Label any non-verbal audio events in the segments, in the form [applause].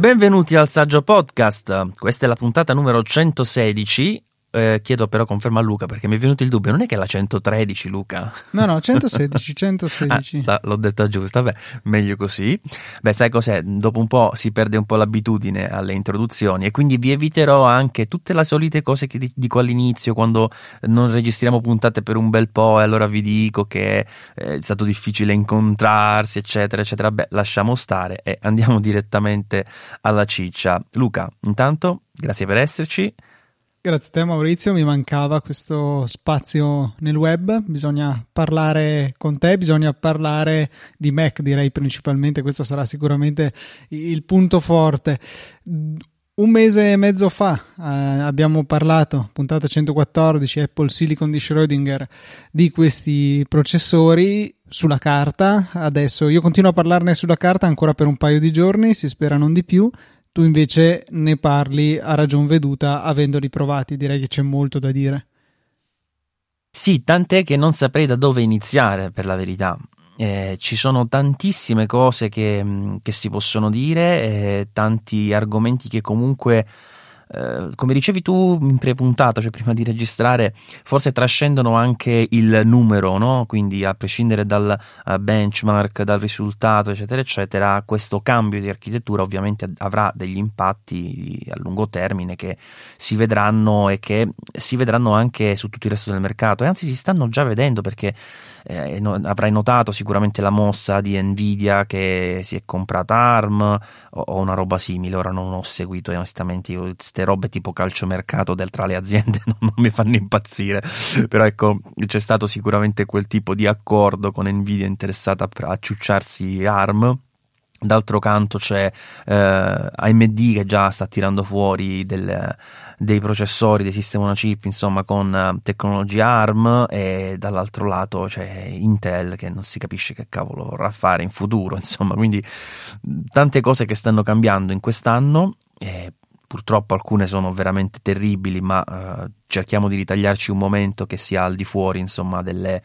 Benvenuti al Saggio Podcast. Questa è la puntata numero 116 eh, chiedo però conferma a Luca perché mi è venuto il dubbio, non è che è la 113 Luca? No, no, [laughs] 116, 116. ah, l'ho detta giusta, beh, meglio così. Beh, sai cos'è? Dopo un po' si perde un po' l'abitudine alle introduzioni e quindi vi eviterò anche tutte le solite cose che dico all'inizio quando non registriamo puntate per un bel po' e allora vi dico che è stato difficile incontrarsi, eccetera, eccetera. Beh, lasciamo stare e andiamo [laughs] direttamente alla ciccia. Luca, intanto, grazie per esserci. Grazie a te Maurizio, mi mancava questo spazio nel web, bisogna parlare con te, bisogna parlare di Mac direi principalmente, questo sarà sicuramente il punto forte. Un mese e mezzo fa eh, abbiamo parlato, puntata 114, Apple Silicon di Schrödinger, di questi processori sulla carta. Adesso io continuo a parlarne sulla carta ancora per un paio di giorni, si spera non di più. Tu invece ne parli a ragion veduta avendoli provati, direi che c'è molto da dire. Sì, tant'è che non saprei da dove iniziare per la verità. Eh, ci sono tantissime cose che, che si possono dire, eh, tanti argomenti che comunque eh, come dicevi tu in pre-puntata, cioè prima di registrare, forse trascendono anche il numero, no? quindi a prescindere dal uh, benchmark, dal risultato, eccetera, eccetera, questo cambio di architettura ovviamente avrà degli impatti a lungo termine che si vedranno e che si vedranno anche su tutto il resto del mercato e anzi si stanno già vedendo perché eh, no, avrai notato sicuramente la mossa di Nvidia che si è comprata ARM o, o una roba simile, ora non ho seguito onestamente queste robe tipo calciomercato del tra le aziende [laughs] non, non mi fanno impazzire, però ecco c'è stato sicuramente quel tipo di accordo con Nvidia interessata a ciucciarsi ARM D'altro canto c'è eh, AMD che già sta tirando fuori del, dei processori, dei sistemi una chip, insomma, con uh, tecnologia ARM e dall'altro lato c'è Intel che non si capisce che cavolo vorrà fare in futuro, [laughs] insomma, quindi tante cose che stanno cambiando in quest'anno. E purtroppo alcune sono veramente terribili, ma uh, cerchiamo di ritagliarci un momento che sia al di fuori, insomma, delle,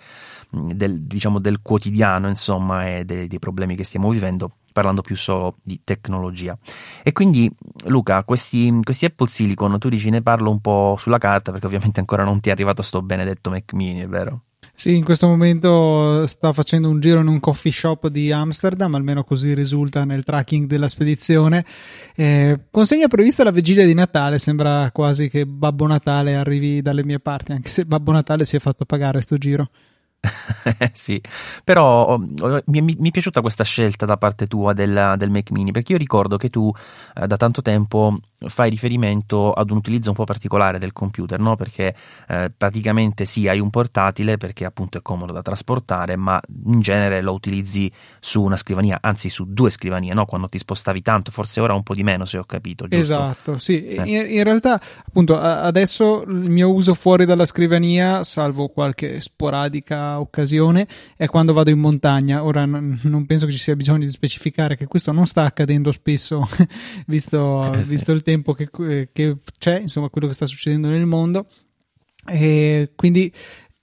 del, diciamo, del quotidiano, insomma, e dei, dei problemi che stiamo vivendo parlando più solo di tecnologia. E quindi, Luca, questi, questi, Apple Silicon, tu dici ne parlo un po' sulla carta perché ovviamente ancora non ti è arrivato sto benedetto Mac mini, è vero? Sì, in questo momento sta facendo un giro in un coffee shop di Amsterdam, almeno così risulta nel tracking della spedizione. Eh, consegna prevista la vigilia di Natale, sembra quasi che Babbo Natale arrivi dalle mie parti, anche se Babbo Natale si è fatto pagare sto giro. [laughs] sì, però oh, oh, mi, mi, mi, è piaciuta questa scelta da parte tua del, del Mac Mini perché io ricordo che tu eh, da tanto tempo fai riferimento ad un utilizzo un po' particolare del computer, no? perché eh, praticamente sì, hai un portatile perché appunto è comodo da trasportare, ma in genere lo utilizzi su una scrivania, anzi su due scrivanie, no? quando ti spostavi tanto, forse ora un po' di meno se ho capito. Giusto? Esatto, sì, eh. in, in, realtà appunto adesso il mio uso fuori dalla scrivania, salvo qualche sporadica occasione, è quando vado in montagna. Ora n- non penso che ci sia bisogno di specificare che questo non sta accadendo spesso, [laughs] visto, eh, visto il tempo che, che, c'è, insomma, quello che sta succedendo nel mondo. E quindi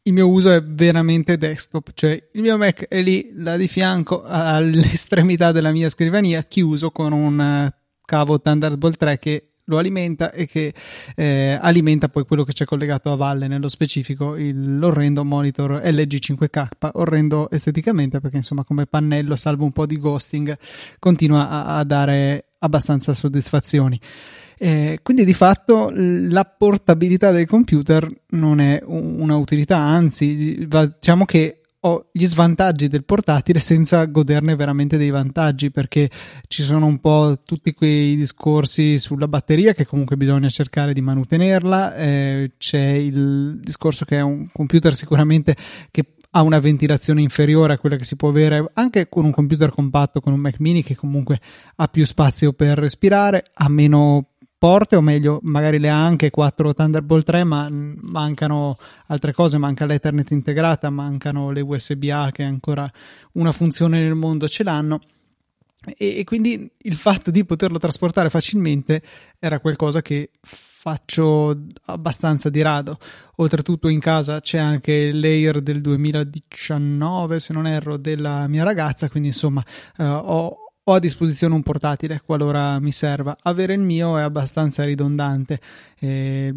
il mio uso è veramente desktop, cioè il mio Mac è lì, là di fianco, all'estremità della mia scrivania, chiuso con un eh, cavo Thunderbolt 3 che lo alimenta e che eh, alimenta poi quello che c'è collegato a valle, nello specifico il, l'orrendo monitor LG 5K, orrendo esteticamente perché insomma come pannello, salvo un po' di ghosting, continua a, a dare abbastanza soddisfazioni. Eh, quindi di fatto la portabilità del computer non è una utilità, anzi diciamo che ho gli svantaggi del portatile senza goderne veramente dei vantaggi perché ci sono un po' tutti quei discorsi sulla batteria che comunque bisogna cercare di mantenerla eh, c'è il discorso che è un computer sicuramente che ha una ventilazione inferiore a quella che si può avere anche con un computer compatto con un Mac mini che comunque ha più spazio per respirare ha meno porte, o meglio, magari le ha anche 4 Thunderbolt 3, ma mancano altre cose, manca l'Ethernet integrata, mancano le USB-A che ancora una funzione nel mondo ce l'hanno. E, quindi il fatto di poterlo trasportare facilmente era qualcosa che faccio abbastanza di rado. Oltretutto in casa c'è anche il layer del 2019, se non erro, della mia ragazza, quindi insomma uh, ho ho a disposizione un portatile qualora mi serva. Avere il mio è abbastanza ridondante. Eh,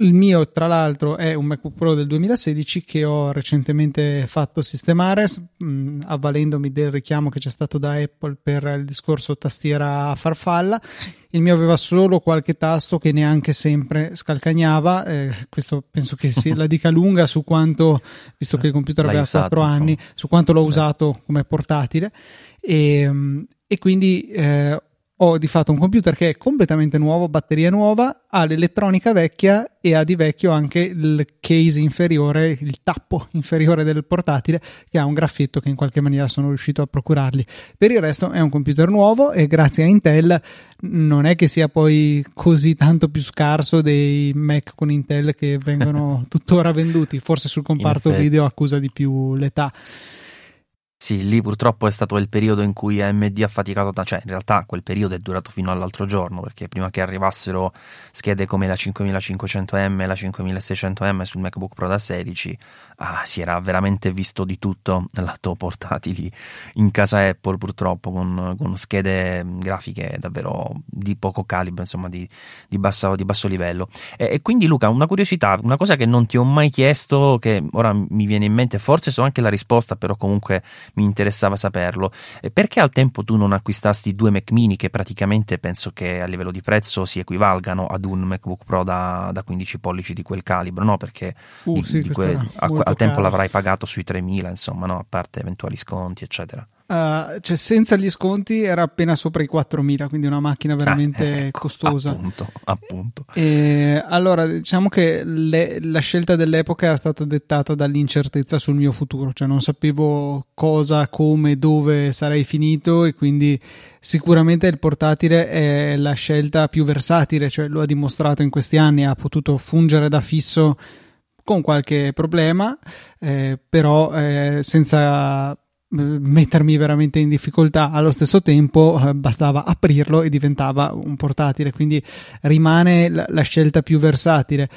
il mio, tra l'altro, è un MacBook Pro del 2016 che ho recentemente fatto sistemare, mh, avvalendomi del richiamo che c'è stato da Apple per il discorso tastiera a farfalla. Il mio aveva solo qualche tasto che neanche sempre scalcagnava. Eh, questo penso che si, [laughs] la dica lunga su quanto, visto che il computer L'hai aveva usato, 4 anni, insomma. su quanto l'ho Certo. usato come portatile. E, e quindi eh, ho di fatto un computer che è completamente nuovo, batteria nuova, ha l'elettronica vecchia e ha di vecchio anche il case inferiore, il tappo [laughs] inferiore del portatile che ha un graffietto che in qualche maniera sono riuscito a procurargli. Per il resto è un computer nuovo e grazie a Intel non è che sia poi così tanto più scarso dei Mac con Intel che vengono [laughs] tuttora venduti, forse sul comparto video accusa di più l'età. Sì, lì purtroppo è stato il periodo in cui AMD ha faticato, ta- cioè in realtà quel periodo è durato fino all'altro giorno, perché prima che arrivassero schede come la 5500M e la 5600M sul MacBook Pro da 16, ah, si era veramente visto di tutto lato portatili in casa Apple purtroppo, con, con schede grafiche davvero di poco calibro, insomma di, di basso, di basso livello. E, e quindi Luca, una curiosità, una cosa che non ti ho mai chiesto, che ora mi viene in mente, forse so anche la risposta, però comunque mi interessava saperlo. Eh, Perché al tempo tu non acquistasti due Mac mini che praticamente penso che a livello di prezzo si equivalgano ad un MacBook Pro da, da 15 pollici di quel calibro, no? Perché Uh, di- sì, di que- a- al tempo caro. l'avrai pagato sui 3.000, insomma, no? A parte eventuali sconti, eccetera. Uh, cioè senza gli sconti era appena sopra i 4.000, quindi una macchina veramente Ah, ecco, costosa. Appunto, appunto. E allora, diciamo che le- la scelta dell'epoca era stata dettata dall'incertezza sul mio futuro, cioè non sapevo cosa, come, dove sarei finito e quindi sicuramente il portatile è la scelta più versatile, cioè lo ha dimostrato in questi anni, ha potuto fungere da fisso con qualche problema, eh, però eh, senza mettermi veramente in difficoltà. Allo stesso tempo eh, bastava aprirlo e diventava un portatile quindi rimane la, scelta più versatile.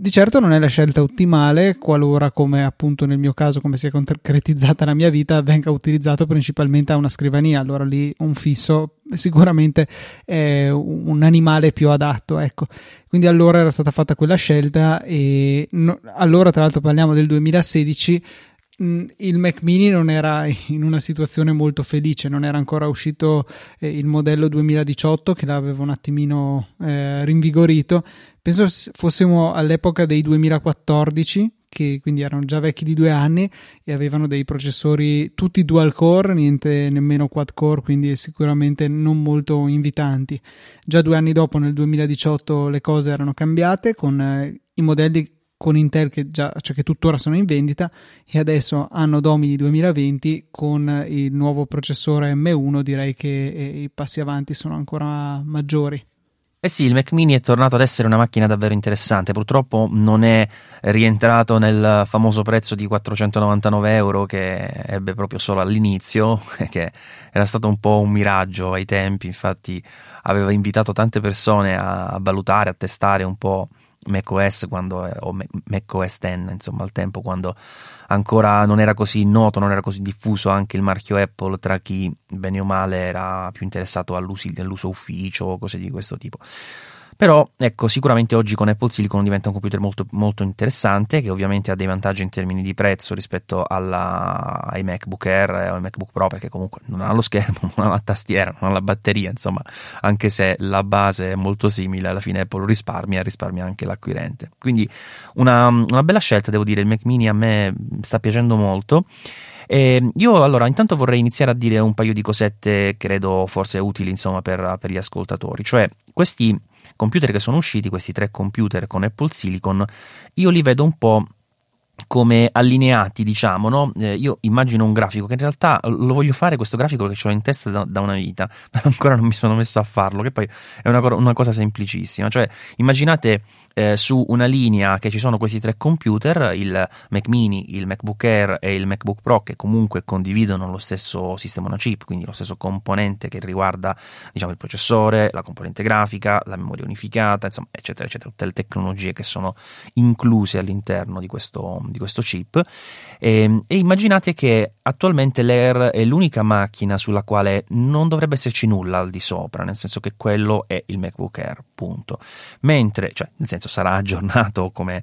Di certo non è la scelta ottimale qualora come appunto nel mio caso come si è concretizzata la mia vita venga utilizzato principalmente a una scrivania. Allora lì un fisso sicuramente è un animale più adatto ecco. Quindi allora era stata fatta quella scelta e no- allora tra l'altro parliamo del 2016 mh, il Mac mini non era in una situazione molto felice, non era ancora uscito eh, il modello 2018 che l'aveva un attimino eh, rinvigorito. Penso fossimo all'epoca dei 2014, che quindi erano già vecchi di due anni e avevano dei processori tutti dual core, niente nemmeno quad core, quindi sicuramente non molto invitanti. Già due anni dopo, nel 2018, le cose erano cambiate con eh, i modelli con Intel che, già, cioè che tuttora sono in vendita e adesso anno Domini 2020 con il nuovo processore M1 direi che i passi avanti sono ancora maggiori. Eh sì, il Mac Mini è tornato ad essere una macchina davvero interessante. Purtroppo non è rientrato nel famoso prezzo di 499 euro che ebbe proprio solo all'inizio, [laughs] che era stato un po' un miraggio ai tempi. Infatti, aveva invitato tante persone a valutare, a testare un po' macOS quando, o macOS 10, insomma, al tempo quando ancora non era così noto, non era così diffuso anche il marchio Apple tra chi bene o male era più interessato all'uso ufficio o cose di questo tipo. Però ecco, sicuramente oggi con Apple Silicon diventa un computer molto, molto interessante, che ovviamente ha dei vantaggi in termini di prezzo rispetto alla, ai MacBook Air o ai MacBook Pro, perché comunque non ha lo schermo, [laughs] non ha la tastiera, non ha la batteria, insomma, anche se la base è molto simile, alla fine Apple risparmia e risparmia anche l'acquirente. Quindi una, una bella scelta, devo dire, il Mac Mini a me sta piacendo molto. E io allora intanto vorrei iniziare a dire un paio di cosette, credo forse utili, insomma, per, per gli ascoltatori, cioè questi computer che sono usciti, questi tre computer con Apple Silicon, io li vedo un po' come allineati, diciamo, no? Eh, io immagino un grafico che in realtà lo voglio fare questo grafico che ho in testa da, da, una vita, [laughs] ma ancora non mi sono messo a farlo, che poi è una, una cosa semplicissima. Cioè, immaginate eh, su una linea che ci sono questi tre computer, il Mac Mini, il MacBook Air e il MacBook Pro, che comunque condividono lo stesso sistema on chip, quindi lo stesso componente che riguarda, diciamo, il processore, la componente grafica, la memoria unificata, insomma, eccetera, eccetera, tutte le tecnologie che sono incluse all'interno di questo, di questo chip e, ehm, e, immaginate che attualmente l'Air è l'unica macchina sulla quale non dovrebbe esserci nulla al di sopra, nel senso che quello è il MacBook Air, punto. Mentre, cioè, nel senso sarà aggiornato come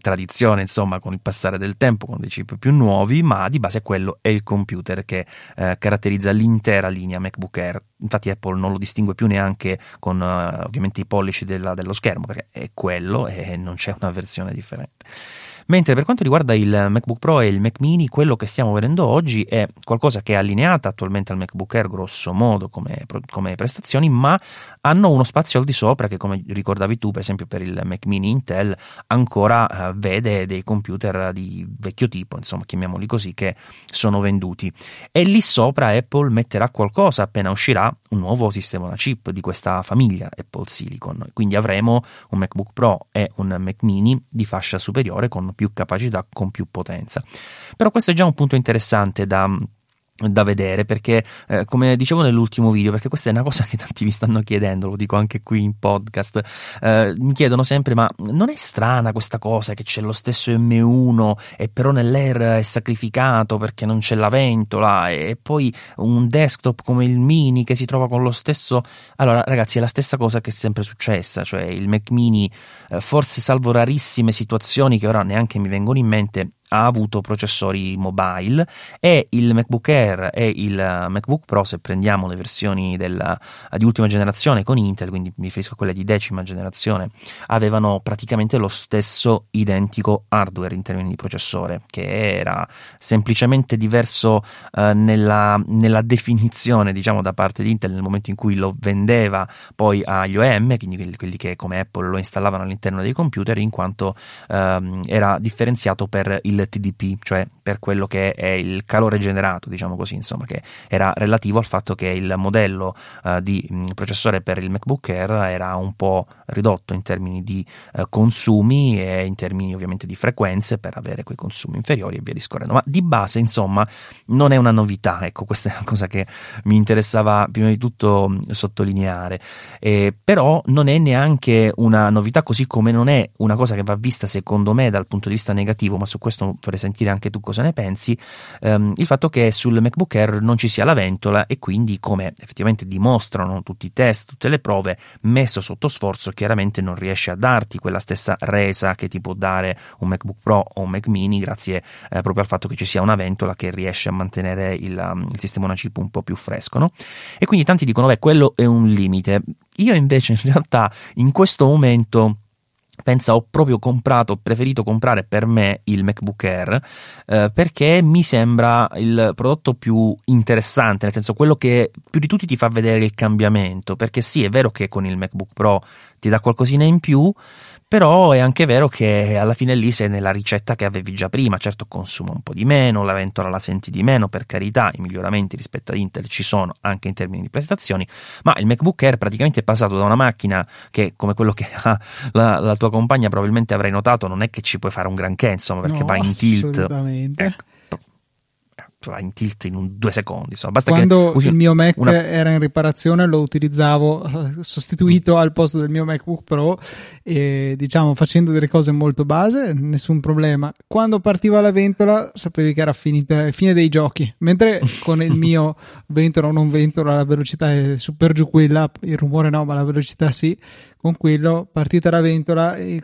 tradizione, insomma, con il passare del tempo, con dei chip più nuovi, ma di base quello è il computer che eh, caratterizza l'intera linea MacBook Air. Infatti Apple non lo distingue più neanche con uh, ovviamente i pollici della, dello schermo, perché è quello e non c'è una versione differente. Mentre per quanto riguarda il MacBook Pro e il Mac Mini, quello che stiamo vedendo oggi è qualcosa che è allineata attualmente al MacBook Air grosso modo come, come prestazioni, ma hanno uno spazio al di sopra che come ricordavi tu, per esempio per il Mac Mini Intel, ancora eh, vede dei computer di vecchio tipo, insomma, chiamiamoli così, che sono venduti. E lì sopra Apple metterà qualcosa appena uscirà un nuovo sistema una chip di questa famiglia Apple Silicon. Quindi avremo un MacBook Pro e un Mac Mini di fascia superiore con più capacità, con più potenza. Però questo è già un punto interessante da da vedere perché eh, come dicevo nell'ultimo video perché questa è una cosa che tanti mi stanno chiedendo lo dico anche qui in podcast eh, mi chiedono sempre ma non è strana questa cosa che c'è lo stesso M1 e però nell'Air è sacrificato perché non c'è la ventola e poi un desktop come il mini che si trova con lo stesso? Allora ragazzi è la stessa cosa che è sempre successa cioè il Mac mini eh, forse salvo rarissime situazioni che ora neanche mi vengono in mente ha avuto processori mobile e il MacBook Air e il MacBook Pro, se prendiamo le versioni della, di ultima generazione con Intel, quindi mi riferisco a quelle di decima generazione, avevano praticamente lo stesso identico hardware in termini di processore, che era semplicemente diverso eh, nella, nella, definizione, diciamo, da parte di Intel nel momento in cui lo vendeva poi agli OEM, quindi quelli, quelli che come Apple lo installavano all'interno dei computer, in quanto ehm, era differenziato per il TDP, cioè per quello che è il calore generato, diciamo così, insomma, che era relativo al fatto che il modello uh, di mm, processore per il MacBook Air era un po' ridotto in termini di uh, consumi e in termini ovviamente di frequenze per avere quei consumi inferiori e via discorrendo. Ma di base, insomma, non è una novità, ecco, questa è una cosa che mi interessava prima di tutto mm, sottolineare. Eh, però non è neanche una novità, così come non è una cosa che va vista, secondo me, dal punto di vista negativo, ma su questo vorrei sentire anche tu cosa ne pensi, ehm, il fatto che sul MacBook Air non ci sia la ventola e quindi come effettivamente dimostrano tutti i test, tutte le prove, messo sotto sforzo chiaramente non riesce a darti quella stessa resa che ti può dare un MacBook Pro o un Mac mini grazie eh, proprio al fatto che ci sia una ventola che riesce a mantenere il, um, il sistema una chip un po' più fresco. No? E quindi tanti dicono, beh, quello è un limite. Io invece in realtà in questo momento pensa ho proprio comprato, ho preferito comprare per me il MacBook Air eh, perché mi sembra il prodotto più interessante, nel senso quello che più di tutti ti fa vedere il cambiamento, perché sì, è vero che con il MacBook Pro ti dà qualcosina in più, però è anche vero che alla fine lì sei nella ricetta che avevi già prima, certo consuma un po' di meno, la ventola la senti di meno, per carità i miglioramenti rispetto ad Intel ci sono anche in termini di prestazioni, ma il MacBook Air praticamente è passato da una macchina che come quello che ha la, la tua compagna probabilmente avrai notato non è che ci puoi fare un granché insomma perché no, va in tilt. Ecco va in tilt in un, due secondi. Insomma. Basta Quando il mio Mac una... era in riparazione lo utilizzavo eh, sostituito al posto del mio MacBook Pro e diciamo facendo delle cose molto base, nessun problema. Quando partiva la ventola sapevi che era finita, fine dei giochi, mentre con il [laughs] mio ventola o non ventola la velocità è super giù quella, il rumore no, ma la velocità sì con quello partita la ventola il,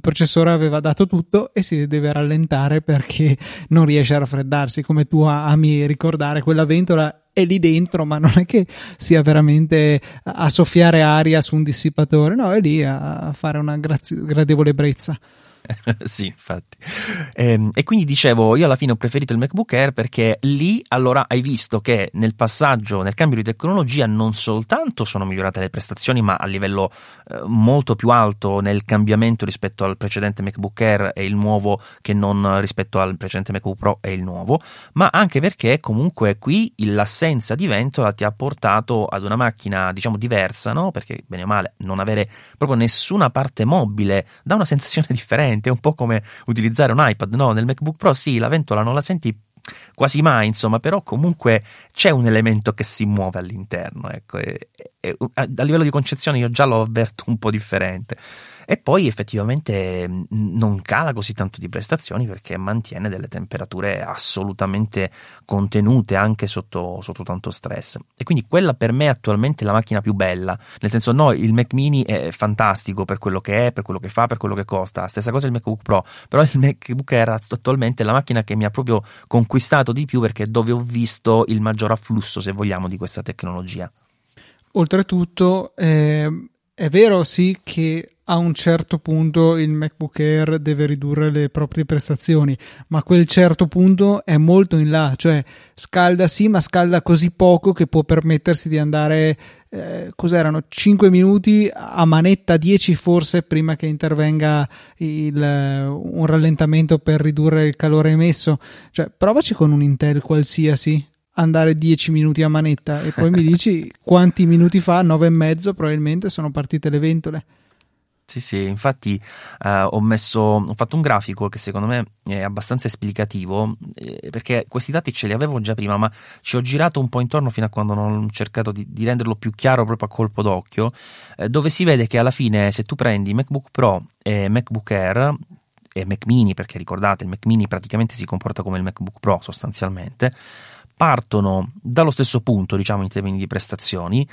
processore aveva dato tutto e si deve rallentare perché [laughs] non riesce a raffreddarsi come tu ami ricordare. Quella ventola è lì dentro ma non è che sia veramente a soffiare aria su un dissipatore. No è lì a fare una gradevole brezza [laughs] sì, infatti. E, ehm, e, quindi dicevo, io alla fine ho preferito il MacBook Air perché lì allora hai visto che nel passaggio, nel cambio di tecnologia, non soltanto sono migliorate le prestazioni, ma a livello eh, molto più alto nel cambiamento rispetto al precedente MacBook Air e il nuovo che non rispetto al precedente MacBook Pro e il nuovo, ma anche perché comunque qui l'assenza di ventola ti ha portato ad una macchina, diciamo, diversa, no? Perché bene o male non avere proprio nessuna parte mobile dà una [laughs] sensazione differente veramente, è un po' come utilizzare un iPad, no? Nel MacBook Pro sì, la ventola non la senti quasi mai, insomma, però comunque c'è un elemento che si muove all'interno, ecco, e, e, a, a livello di concezione io già lo avverto un po' differente. E poi effettivamente non cala così tanto di prestazioni perché mantiene delle temperature assolutamente contenute anche sotto, sotto tanto stress. E quindi quella per me è attualmente la macchina più bella. Nel senso no il Mac mini è fantastico per quello che è per quello che fa per quello che costa. Stessa cosa il MacBook Pro. Però il MacBook Air attualmente la macchina che mi ha proprio conquistato di più perché è dove ho visto il maggior afflusso se vogliamo di questa tecnologia. Oltretutto eh, è vero sì che a un certo punto il MacBook Air deve ridurre le proprie prestazioni, ma quel certo punto è molto in là, cioè scalda sì, ma scalda così poco che può permettersi di andare, eh, cos'erano, 5 minuti a manetta 10 forse prima che intervenga il, un rallentamento per ridurre il calore emesso. Cioè, provaci con un Intel qualsiasi andare 10 minuti a manetta e poi mi [laughs] dici quanti minuti fa, 9 e mezzo probabilmente sono partite le ventole. Sì, sì, infatti eh, ho, messo, ho fatto un grafico che secondo me è abbastanza esplicativo eh, perché questi dati ce li avevo già prima, ma ci ho girato un po' intorno fino a quando non ho cercato di, di renderlo più chiaro proprio a colpo d'occhio, eh, dove si vede che alla fine se tu prendi MacBook Pro e MacBook Air e Mac Mini, perché ricordate il Mac Mini praticamente si comporta come il MacBook Pro sostanzialmente, partono dallo stesso punto, diciamo in termini di prestazioni,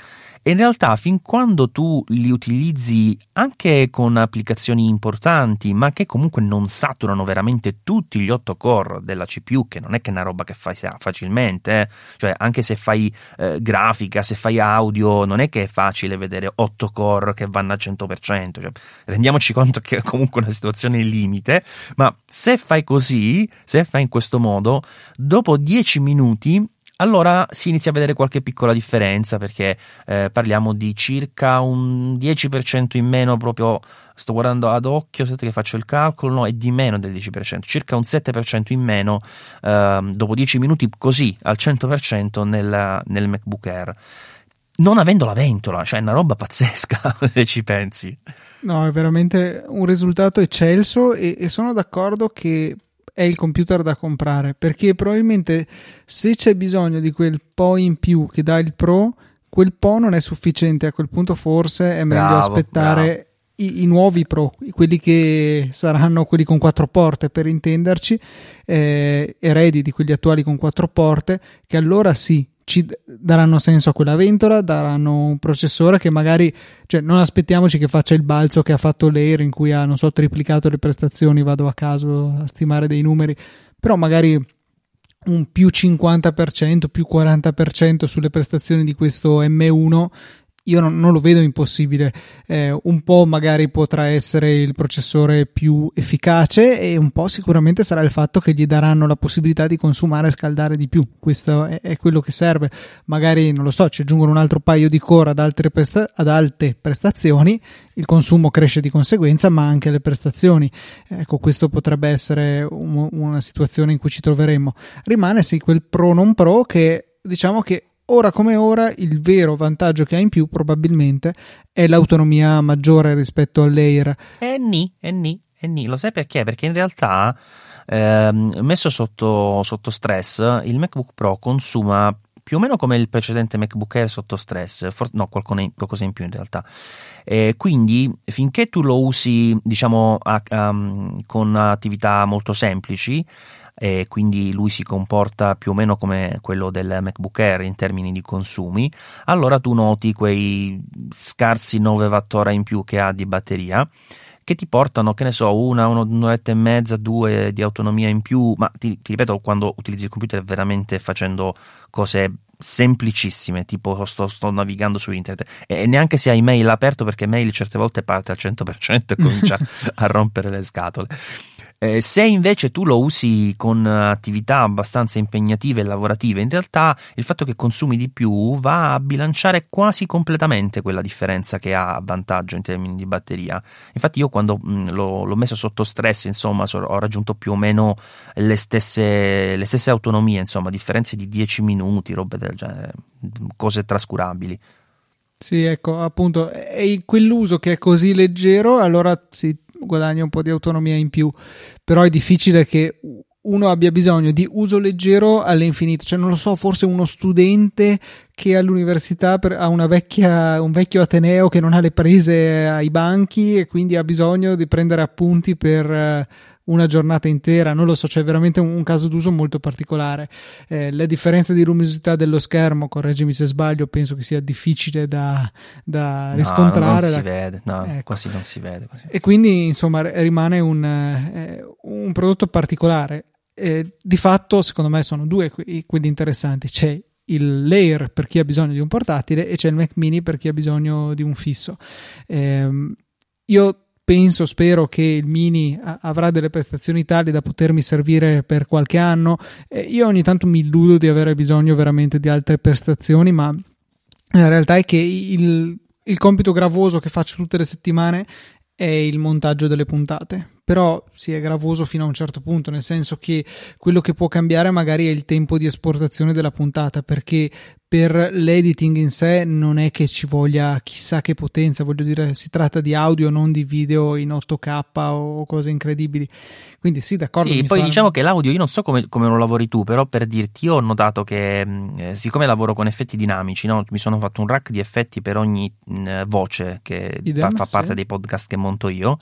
in realtà fin quando tu li utilizzi anche con applicazioni importanti, ma che comunque non saturano veramente tutti gli 8 core della CPU, che non è che è una roba che fai facilmente, eh? cioè anche se fai eh, grafica, se fai audio, non è che è facile vedere 8 core che vanno al 100%, cioè, rendiamoci conto che è comunque una situazione limite, ma se fai così, se fai in questo modo, dopo 10 minuti allora si inizia a vedere qualche piccola differenza perché eh, parliamo di circa un 10% in meno proprio sto guardando ad occhio, aspetta che faccio il calcolo, no, è di meno del 10%, circa un 7% in meno eh, dopo 10 minuti così al 100% nel, nel MacBook Air. Non avendo la ventola, cioè è una roba pazzesca [laughs] se ci pensi. No, è veramente un risultato eccelso e, e sono d'accordo che è il computer da comprare perché probabilmente se c'è bisogno di quel po' in più che dà il Pro, quel po' non è sufficiente. A quel punto, forse è meglio bravo, aspettare i, i, nuovi Pro, quelli che saranno quelli con quattro porte per intenderci, eh, eredi di quelli attuali con quattro porte, che allora sì ci daranno senso a quella ventola, daranno un processore che magari, cioè non aspettiamoci che faccia il balzo che ha fatto l'Air in cui ha, non so, triplicato le prestazioni, vado a caso a stimare dei numeri, però magari un più 50%, più 40% sulle prestazioni di questo M1 io non, non, lo vedo impossibile. Eh, un po' magari potrà essere il processore più efficace e un po' sicuramente sarà il fatto che gli daranno la possibilità di consumare e scaldare di più. Questo è, è quello che serve. Magari, non lo so, ci aggiungono un altro paio di core ad, presta- ad alte prestazioni, il consumo cresce di conseguenza, ma anche le prestazioni. Ecco, questo potrebbe essere un, una situazione in cui ci troveremmo. Rimane sì quel pro non pro che diciamo che ora come ora il vero vantaggio che ha in più probabilmente è l'autonomia maggiore rispetto all'Air. E ni, e ni, e ni. Lo sai perché? Perché in realtà ehm, messo sotto, sotto stress il MacBook Pro consuma più o meno come il precedente MacBook Air sotto stress, for- no, qualcosa in più in realtà. Eh, quindi finché tu lo usi, diciamo, a, um, con attività molto semplici, e quindi lui si comporta più o meno come quello del MacBook Air in termini di consumi, allora tu noti quei scarsi 9 Wh in più che ha di batteria che ti portano, che ne so, una, un'oretta e mezza, due di autonomia in più, ma ti, ti ripeto, quando utilizzi il computer veramente facendo cose semplicissime, tipo sto, sto, navigando su internet e neanche se hai mail aperto perché mail certe volte parte al 100% e comincia [laughs] a rompere le scatole. Eh, se invece tu lo usi con attività abbastanza impegnative e lavorative, in realtà il fatto che consumi di più va a bilanciare quasi completamente quella differenza che ha a vantaggio in termini di batteria. Infatti, io quando mh, mm, l'ho, l'ho, messo sotto stress, insomma, so, ho raggiunto più o meno le stesse, le stesse autonomie, insomma, differenze di 10 minuti, robe del genere, cose trascurabili. Sì, ecco, appunto, è quell'uso che è così leggero, allora si guadagna un po' di autonomia in più, però è difficile che uno abbia bisogno di uso leggero all'infinito, cioè non lo so, forse uno studente che all'università per, ha vecchia, un vecchio Ateneo che non ha le prese ai banchi e quindi ha bisogno di prendere appunti per eh, una giornata intera, non lo so, c'è veramente un, un caso d'uso molto particolare. Eh, la differenza di luminosità dello schermo, correggimi se sbaglio, penso che sia difficile da, da riscontrare. No, non si vede, no, ecco. quasi non si vede. e quindi, insomma, rimane un, eh, un prodotto particolare. Eh, di fatto, secondo me, sono due quelli interessanti. C'è il layer per chi ha bisogno di un portatile e c'è il Mac mini per chi ha bisogno di un fisso. Eh, io penso, spero che il mini avrà delle prestazioni tali da potermi servire per qualche anno. Io ogni tanto mi illudo di avere bisogno veramente di altre prestazioni, ma la realtà è che il, il compito gravoso che faccio tutte le settimane è il montaggio delle puntate però sì è gravoso fino a un certo punto, nel senso che quello che può cambiare magari è il tempo di esportazione della puntata, perché per l'editing in sé non è che ci voglia chissà che potenza, voglio dire, si tratta di audio, non di video in 8K o cose incredibili. Quindi sì, d'accordo. Sì, poi fa... diciamo che l'audio, io non so come, come, lo lavori tu, però per dirti, io ho notato che mm, eh, siccome lavoro con effetti dinamici, no? mi sono fatto un rack di effetti per ogni mh, mm, voce che Idem, fa, fa parte sì. dei podcast che monto io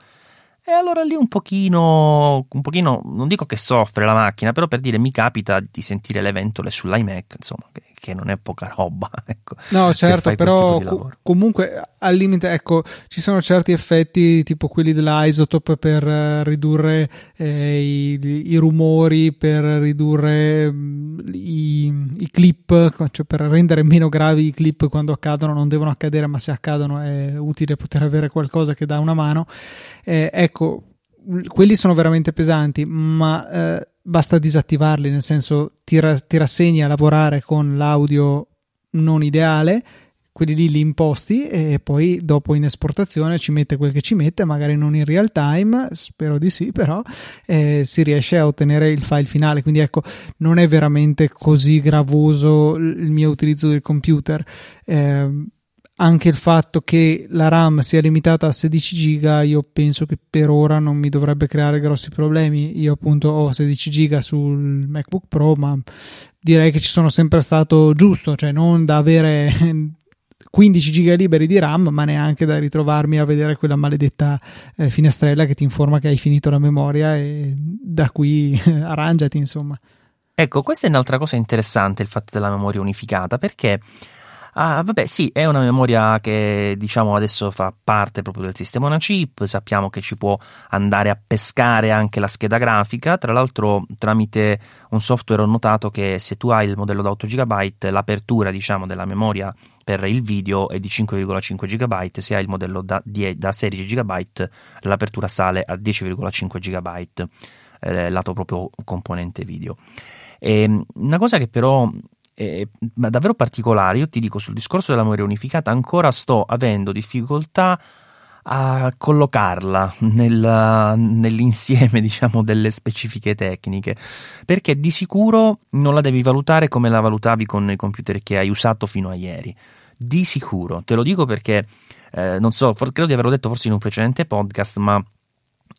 e allora lì un pochino, un pochino, non dico che soffre la macchina, però per dire mi capita di sentire le ventole sull'iMac, insomma, che, che non è poca roba. [laughs] Ecco, no, certo, però co- comunque al limite, ecco, ci sono certi effetti tipo quelli dell'isotope per uh, ridurre eh, i, i, rumori, per ridurre mh, mm, i, i, clip, cioè per rendere meno gravi i clip quando accadono, non devono accadere, ma se accadono è utile poter avere qualcosa che dà una mano. Eh, ecco, quelli sono veramente pesanti, ma eh, basta disattivarli, nel senso ti, ra- ti rassegni a lavorare con l'audio non ideale, quelli lì li imposti e poi dopo in esportazione ci mette quel che ci mette, magari non in real time, spero di sì, però eh, si riesce a ottenere il file finale, quindi ecco, non è veramente così gravoso il mio utilizzo del computer. Eh, anche il fatto che la RAM sia limitata a 16 giga io penso che per ora non mi dovrebbe creare grossi problemi. Io appunto ho 16 giga sul MacBook Pro ma direi che ci sono sempre stato giusto cioè non da avere [laughs] 15 giga liberi di RAM ma neanche da ritrovarmi a vedere quella maledetta eh, finestrella che ti informa che hai finito la memoria e da qui [laughs] arrangiati insomma. Ecco questa è un'altra cosa interessante il fatto della memoria unificata perché Ah, vabbè, sì, è una memoria che diciamo adesso fa parte proprio del sistema una chip. Sappiamo che ci può andare a pescare anche la scheda grafica. Tra l'altro, tramite un software ho notato che se tu hai il modello da 8 GB, l'apertura diciamo della memoria per il video è di 5,5 GB, se hai il modello da, da 16 GB l'apertura sale a 10,5 GB, eh, lato proprio componente video. E, ehm, una cosa che però eh, davvero particolare. Io ti dico sul discorso della memoria unificata, ancora sto avendo difficoltà a collocarla nel, nell'insieme [laughs] diciamo delle specifiche tecniche perché di sicuro non la devi valutare come la valutavi con i computer che hai usato fino a ieri di sicuro te lo dico perché eh, non so credo di averlo detto forse in un precedente podcast ma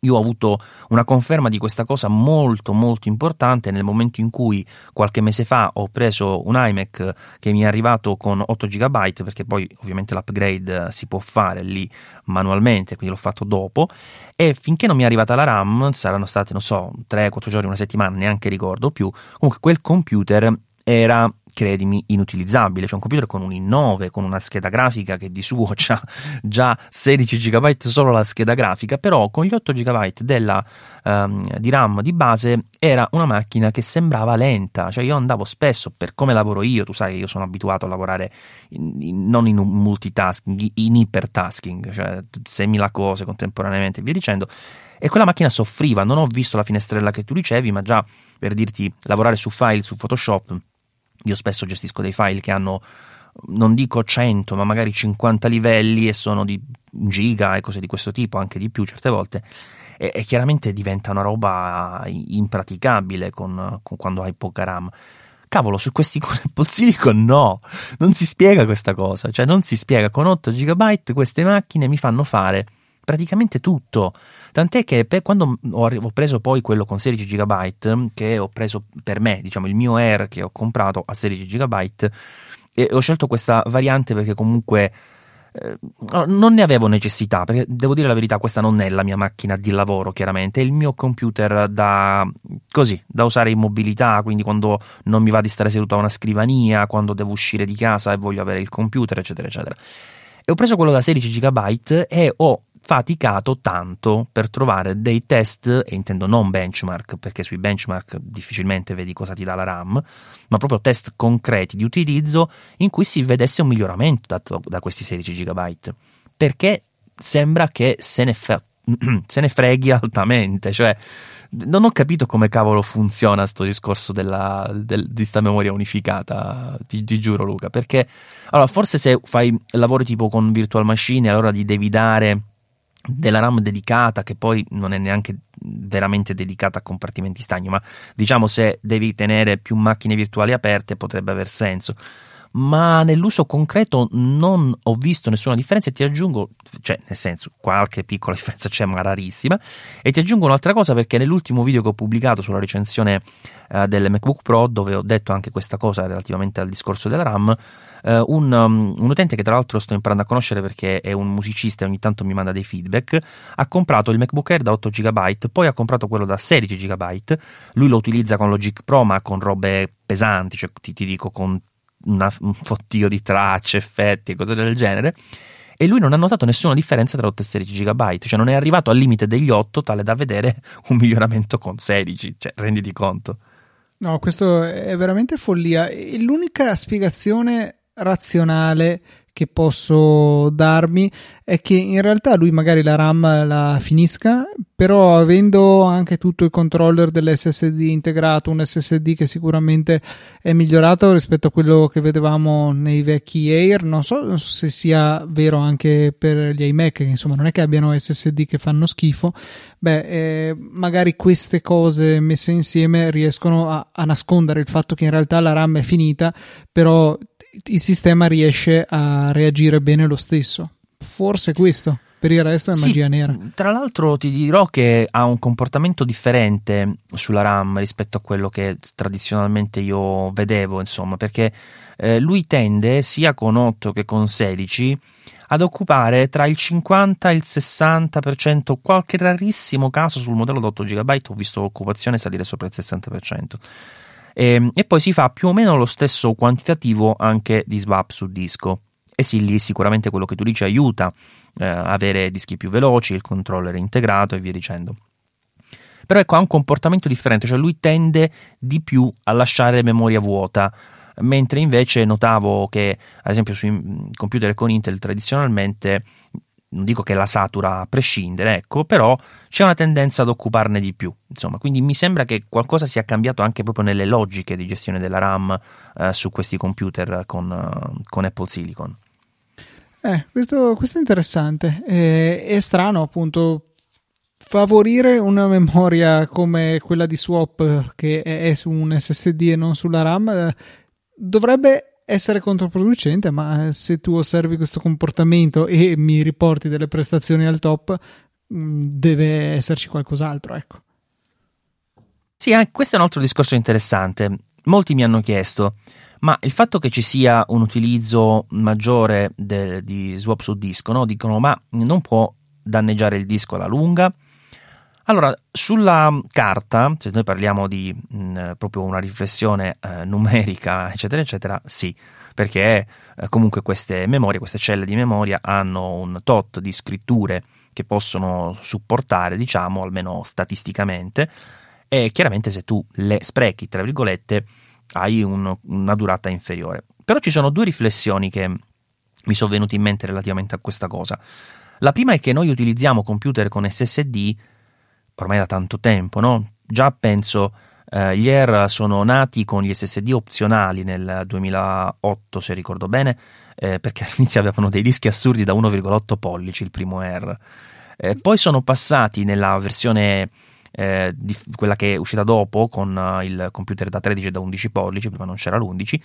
io ho avuto una conferma di questa cosa molto molto importante nel momento in cui qualche mese fa ho preso un iMac che mi è arrivato con 8 GB perché poi ovviamente l'upgrade si può fare lì manualmente, quindi l'ho fatto dopo. E finché non mi è arrivata la RAM saranno state non so 3-4 giorni, una settimana, neanche ricordo più, comunque quel computer era credimi, inutilizzabile. C'è un computer con un i9, con una scheda grafica che di suo [laughs] ha già 16 GB solo la scheda grafica, però con gli 8 GB della, um, di RAM di base era una macchina che sembrava lenta. Cioè io andavo spesso, per come lavoro io, tu sai, io sono abituato a lavorare in, in, non in multitasking, in ipertasking, cioè 6.000 cose contemporaneamente e via dicendo. E quella macchina soffriva, non ho visto la finestrella che tu ricevi, ma già per dirti lavorare su file su Photoshop io spesso gestisco dei file che hanno, non dico 100, ma magari 50 livelli e sono di giga e cose di questo tipo, anche di più certe volte. E, e chiaramente diventa una roba impraticabile con, con quando hai poca RAM cavolo, su questi Apple [laughs] Silicon no, non si spiega questa cosa, cioè non si spiega, con 8 GB queste macchine mi fanno fare praticamente tutto. Tant'è che per, quando ho, preso poi quello con 16 GB, che ho preso per me, diciamo il mio Air che ho comprato a 16 GB, e ho scelto questa variante perché comunque eh, non ne avevo necessità, perché devo dire la verità, questa non è la mia macchina di lavoro, chiaramente, è il mio computer da così, da usare in mobilità, quindi quando non mi va di stare seduto a una scrivania, quando devo uscire di casa e voglio avere il computer, eccetera, eccetera. E ho preso quello da 16 GB e ho faticato tanto per trovare dei test, e intendo non benchmark, perché sui benchmark difficilmente vedi cosa ti dà la RAM, ma proprio test concreti di utilizzo in cui si vedesse un miglioramento dato da questi 16 GB. Perché sembra che se ne, fa, [clears throat] se ne freghi altamente, cioè non ho capito come cavolo funziona sto discorso della, del, di sta memoria unificata, ti, ti, giuro Luca, perché allora forse se fai lavori tipo con virtual machine allora gli devi dare della RAM dedicata che poi non è neanche veramente dedicata a compartimenti stagni ma diciamo se devi tenere più macchine virtuali aperte potrebbe aver senso. Ma nell'uso concreto non ho visto nessuna differenza e ti aggiungo, cioè nel senso qualche piccola [laughs] differenza c'è ma rarissima. E ti aggiungo un'altra cosa perché nell'ultimo video che ho pubblicato sulla recensione eh, del MacBook Pro dove ho detto anche questa cosa relativamente al discorso della RAM Uh, un, um, un, utente che tra l'altro sto imparando a conoscere perché è un musicista e ogni tanto mi manda dei feedback, ha comprato il MacBook Air da 8 GB, poi ha comprato quello da 16 GB, lui lo utilizza con Logic Pro ma con robe pesanti, cioè ti, ti dico con una, un fottio di tracce, effetti e cose del genere e lui non ha notato nessuna differenza tra 8 e 16 GB, cioè non è arrivato al limite degli 8 tale da vedere [laughs] un miglioramento con 16, cioè renditi conto. No, questo è veramente follia. E l'unica spiegazione razionale che posso darmi è che in realtà lui magari la RAM la finisca, però avendo anche tutto il controller dell'SSD integrato, un SSD che sicuramente è migliorato rispetto a quello che vedevamo nei vecchi Air, non so, se sia vero anche per gli iMac, insomma non è che abbiano SSD che fanno schifo, beh, eh, magari queste cose messe insieme riescono a, a nascondere il fatto che in realtà la RAM è finita, però il sistema riesce a reagire bene lo stesso. Forse questo. Per il resto è sì, magia nera. Tra l'altro ti dirò che ha un comportamento differente sulla RAM rispetto a quello che tradizionalmente io vedevo, insomma, perché eh, lui tende sia con 8 che con 16 ad occupare tra il 50 e il 60%, qualche rarissimo caso sul modello da 8 GB ho visto l'occupazione salire sopra il 60%. E, ehm, e poi si fa più o meno lo stesso quantitativo anche di swap su disco. E sì, lì sicuramente quello che tu dici aiuta eh, avere dischi più veloci, il controller integrato e via dicendo. Però ecco, ha un comportamento differente, cioè lui tende di più a lasciare memoria vuota, mentre invece notavo che, ad esempio, sui computer con Intel tradizionalmente non dico che la satura a prescindere, ecco, però c'è una tendenza ad occuparne di più. Insomma, quindi mi sembra che qualcosa sia cambiato anche proprio nelle logiche di gestione della RAM eh, su questi computer con, uh, con Apple Silicon. Eh, questo, questo, è interessante. Eh, è strano, appunto, favorire una memoria come quella di Swap che è su un SSD e non sulla RAM eh, dovrebbe essere controproducente, ma eh, se tu osservi questo comportamento e mi riporti delle prestazioni al top, mm, deve esserci qualcos'altro, ecco. Sì, eh, questo è un altro discorso interessante. Molti mi hanno chiesto, ma il fatto che ci sia un utilizzo maggiore de, di swap su disco, no? dicono, ma non può danneggiare il disco alla lunga? Allora, sulla carta, se noi parliamo di mh, mm, proprio una riflessione eh, numerica, [laughs] eccetera, eccetera, sì, perché eh, comunque queste memorie, queste celle di memoria hanno un tot di scritture che possono supportare, diciamo, almeno statisticamente, e chiaramente se tu le sprechi, tra virgolette, hai un, una durata inferiore. Però ci sono due riflessioni che mi sono venute in mente relativamente a questa cosa. La prima è che noi utilizziamo computer con SSD ormai da tanto tempo, no? Già penso eh, gli Air sono nati con gli SSD opzionali nel 2008, se ricordo bene, eh, perché [laughs] all'inizio avevano dei dischi assurdi da 1,8 pollici, il primo Air. Eh, poi sono passati nella versione eh, di, quella che è uscita dopo con uh, il computer da 13 e da 11 pollici, prima non c'era l'11,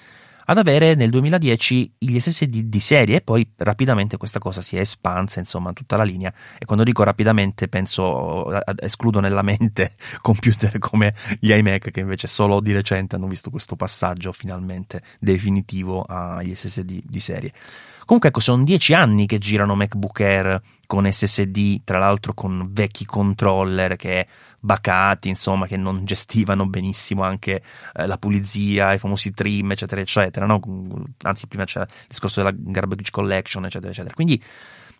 ad avere nel 2010 gli SSD di serie e poi rapidamente questa cosa si è espansa insomma tutta la linea. E quando dico rapidamente penso escludo nella mente [laughs] computer come gli iMac che invece solo di recente hanno visto questo passaggio finalmente definitivo agli SSD di serie. Comunque ecco sono dieci anni che girano MacBook Air con SSD tra l'altro con vecchi controller che bacati, insomma, che non gestivano benissimo anche eh, la pulizia, i famosi trim, eccetera, eccetera. No? Anzi, prima c'era il discorso della garbage collection, eccetera, eccetera. Quindi,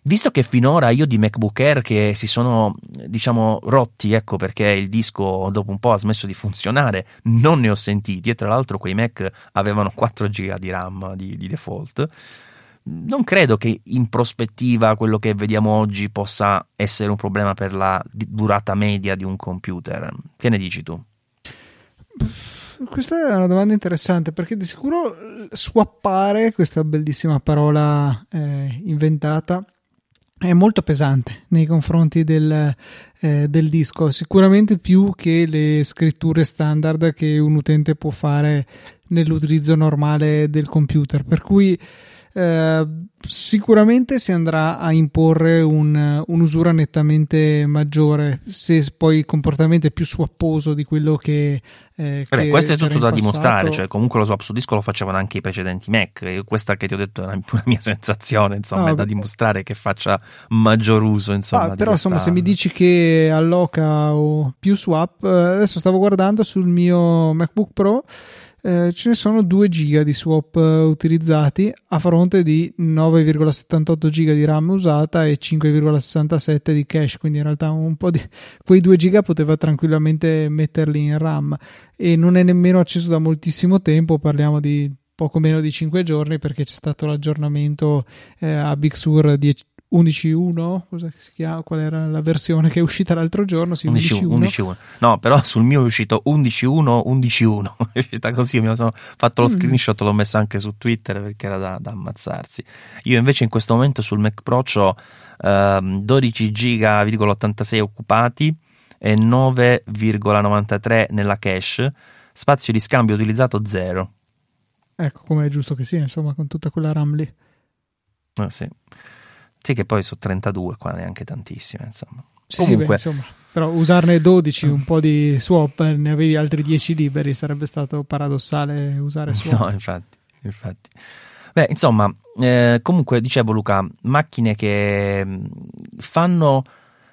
visto che finora io di MacBook Air che si sono, diciamo, rotti, ecco perché il disco dopo un po' ha smesso di funzionare, non ne ho sentiti, e tra l'altro quei Mac avevano 4 GB di RAM di, di default non credo che in prospettiva quello che vediamo oggi possa essere un problema per la durata media di un computer. Che ne dici tu? Questa è una domanda interessante perché di sicuro swappare, questa bellissima parola eh, inventata, è molto pesante nei confronti del, eh, del, disco, sicuramente più che le scritture standard che un utente può fare nell'utilizzo normale del computer. Per cui eh, sicuramente si andrà a imporre un, un'usura nettamente maggiore se poi il comportamento è più swapposo di quello che, eh, Beh, che questo è tutto da dimostrare cioè comunque lo swap su disco lo facevano anche i precedenti Mac questa che ti ho detto è una, [laughs] una mia sensazione insomma no, è da dimostrare che faccia maggior uso insomma ah, però insomma se mi dici che alloca più swap eh, adesso stavo guardando sul mio MacBook Pro eh, ce ne sono 2 giga di swap eh, utilizzati a fronte di 9,78 giga di RAM usata e 5,67 di cache, quindi in realtà un po' di [laughs] quei 2 giga poteva tranquillamente metterli in RAM e non è nemmeno acceso da moltissimo tempo, parliamo di poco meno di 5 giorni perché c'è stato l'aggiornamento eh, a Big Sur 10, 11.1, cosa si chiama? Qual era la versione che è uscita l'altro giorno? Sì, 11.1. 11.1. No, però sul mio è uscito 11.1, 11.1. [laughs] è uscita così, mi sono fatto lo mm. screenshot, l'ho messo anche su Twitter perché era da, da ammazzarsi. Io invece in questo momento sul Mac Pro ho uh, 12 giga,86 occupati e 9,93 nella cache, spazio di scambio utilizzato 0. Ecco, come è giusto che sia, insomma, con tutta quella RAM lì. Ah, sì. Sì, che poi sono 32, qua neanche tantissime, insomma. Sì, Comunque, sì, beh, insomma, però usarne 12, un po' di swap, ne avevi altri 10 liberi, sarebbe stato paradossale usare swap. No, infatti, infatti. Beh, insomma, eh, comunque dicevo Luca, macchine che mm, fanno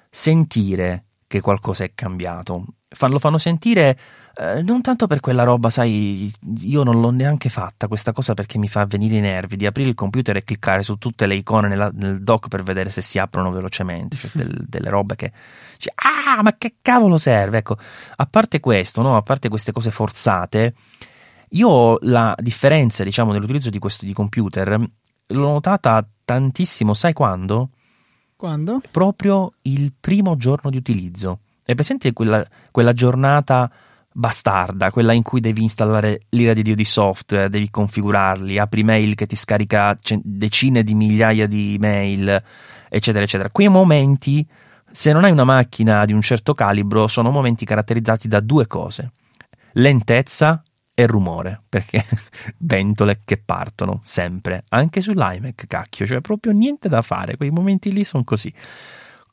sentire che qualcosa è cambiato, lo fanno sentire eh, non tanto per quella roba, sai, io non l'ho neanche fatta questa cosa perché mi fa venire i nervi di aprire il computer e cliccare su tutte le icone nella, nel dock per vedere se si aprono velocemente, cioè [laughs] del, delle robe che dici, ah, ma che cavolo serve? Ecco, a parte questo, no? a parte queste cose forzate, io la differenza, diciamo, nell'utilizzo di questo di computer, l'ho notata tantissimo, sai quando? Quando? Proprio il primo giorno di utilizzo. È presente quella, quella giornata bastarda, quella in cui devi installare l'ira di Dio di software, devi configurarli, apri mail che ti scarica decine di migliaia di mail, eccetera, eccetera. Quei momenti, se non hai una macchina di un certo calibro, sono momenti caratterizzati da due cose: lentezza e rumore, perché [laughs] ventole che partono sempre, anche sull'iMac, cacchio, cioè proprio niente da fare, quei momenti lì sono così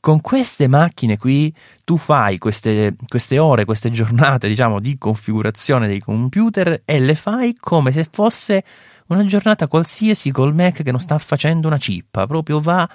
con queste macchine qui tu fai queste, queste, ore, queste giornate, diciamo, di configurazione dei computer e le fai come se fosse una giornata qualsiasi col Mac che non sta facendo una cippa, proprio va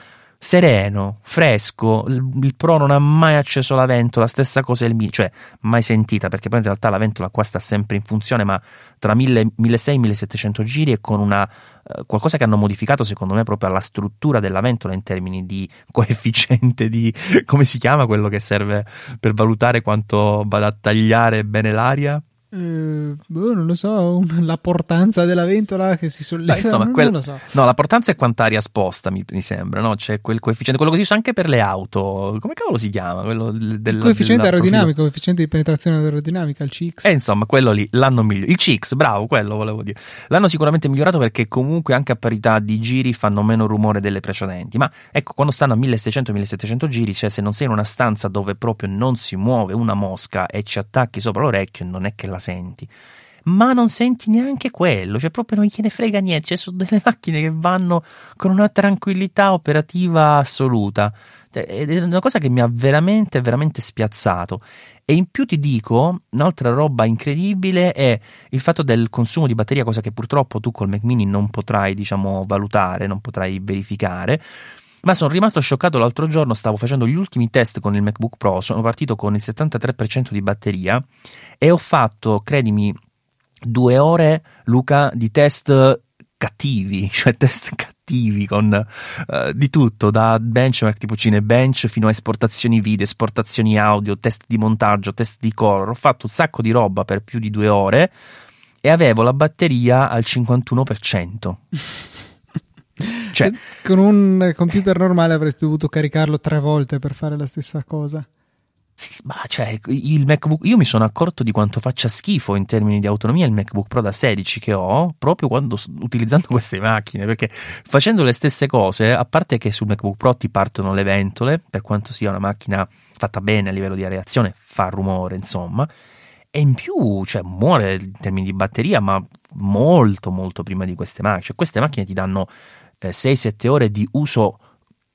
sereno, fresco, il, Pro non ha mai acceso la ventola, stessa cosa il Mi, cioè mai sentita, perché poi in realtà la ventola qua sta sempre in funzione, ma tra 1600 e 1700 giri e con una eh, qualcosa che hanno modificato secondo me proprio alla struttura della ventola in termini di [laughs] coefficiente di come si chiama quello che serve per valutare quanto vada a tagliare bene l'aria eh, boh, non lo so, la portanza della ventola che si solleva. Beh, insomma, non, quel, non so. No, la portanza è quant'aria sposta, mi, mi, sembra, no? C'è quel coefficiente, quello che si usa anche per le auto. Come cavolo si chiama? Quello del, del coefficiente aerodinamico, coefficiente di penetrazione aerodinamica, il CX. Eh, insomma, quello lì l'hanno migliorato. Il CX, bravo, quello volevo dire. L'hanno sicuramente migliorato perché comunque anche a parità di giri fanno meno rumore delle precedenti. Ma ecco, quando stanno a 1600-1700 giri, cioè se non sei in una stanza dove proprio non si muove una mosca e ci attacchi sopra l'orecchio, non è che la senti. ma non senti neanche quello, cioè proprio non gliene frega niente, cioè sono delle macchine che vanno con una tranquillità operativa assoluta. Cioè, ed è una cosa che mi ha veramente, veramente spiazzato. E in più ti dico, un'altra roba incredibile è il fatto del consumo di batteria, cosa che purtroppo tu col Mac mini non potrai, diciamo, valutare, non potrai verificare. Ma sono rimasto scioccato l'altro giorno, stavo facendo gli ultimi test con il MacBook Pro, sono partito con il 73% di batteria e ho fatto, credimi, due ore, Luca, di test cattivi, [laughs] cioè test cattivi con uh, di tutto, da benchmark tipo Cinebench fino a esportazioni video, esportazioni audio, test di montaggio, test di color. Ho fatto un sacco di roba per più di due ore e avevo la batteria al 51%. [laughs] cioè, con un computer normale avresti dovuto caricarlo tre volte per fare la stessa cosa. Sì, ma cioè, il MacBook, io mi sono accorto di quanto faccia schifo in termini di autonomia il MacBook Pro da 16 che ho proprio quando utilizzando [laughs] queste macchine, perché facendo le stesse cose, a parte che sul MacBook Pro ti partono le ventole, per quanto sia una macchina fatta bene a livello di areazione, fa rumore, insomma, e in più, cioè, muore in termini di batteria, ma molto molto prima di queste macchine. Cioè, queste macchine ti danno eh, 6-7 ore di uso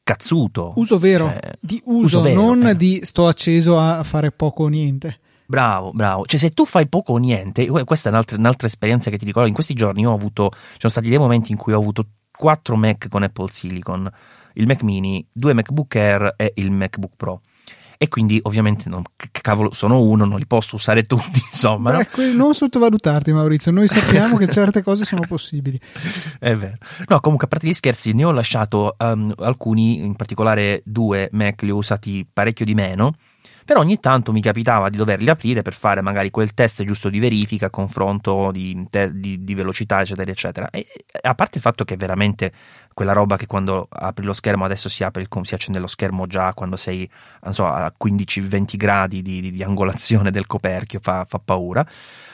cazzuto. Uso vero, cioè, di uso, uso vero, non eh. di sto acceso a fare poco o niente. Bravo, bravo. Cioè, se tu fai poco o niente, questa è un'altra, un'altra esperienza che ti dico. In questi giorni ho avuto, ci sono stati dei momenti in cui ho avuto quattro Mac con Apple Silicon, il Mac mini, due MacBook Air e il MacBook Pro e quindi ovviamente non, cavolo, sono uno, non li posso usare tutti, [laughs] insomma. Beh, no? Non sottovalutarti Maurizio, noi sappiamo che certe cose sono possibili. È vero. No, comunque a parte gli scherzi ne ho lasciato um, alcuni, in particolare due Mac li ho usati parecchio di meno però ogni tanto mi capitava di doverli aprire per fare magari quel test giusto di verifica, confronto di, di, di velocità, eccetera, eccetera. E a parte il fatto che veramente quella roba che quando apri lo schermo adesso si apre, si accende lo schermo già quando sei so, a 15-20 gradi di, di, di, angolazione del coperchio, fa, fa paura.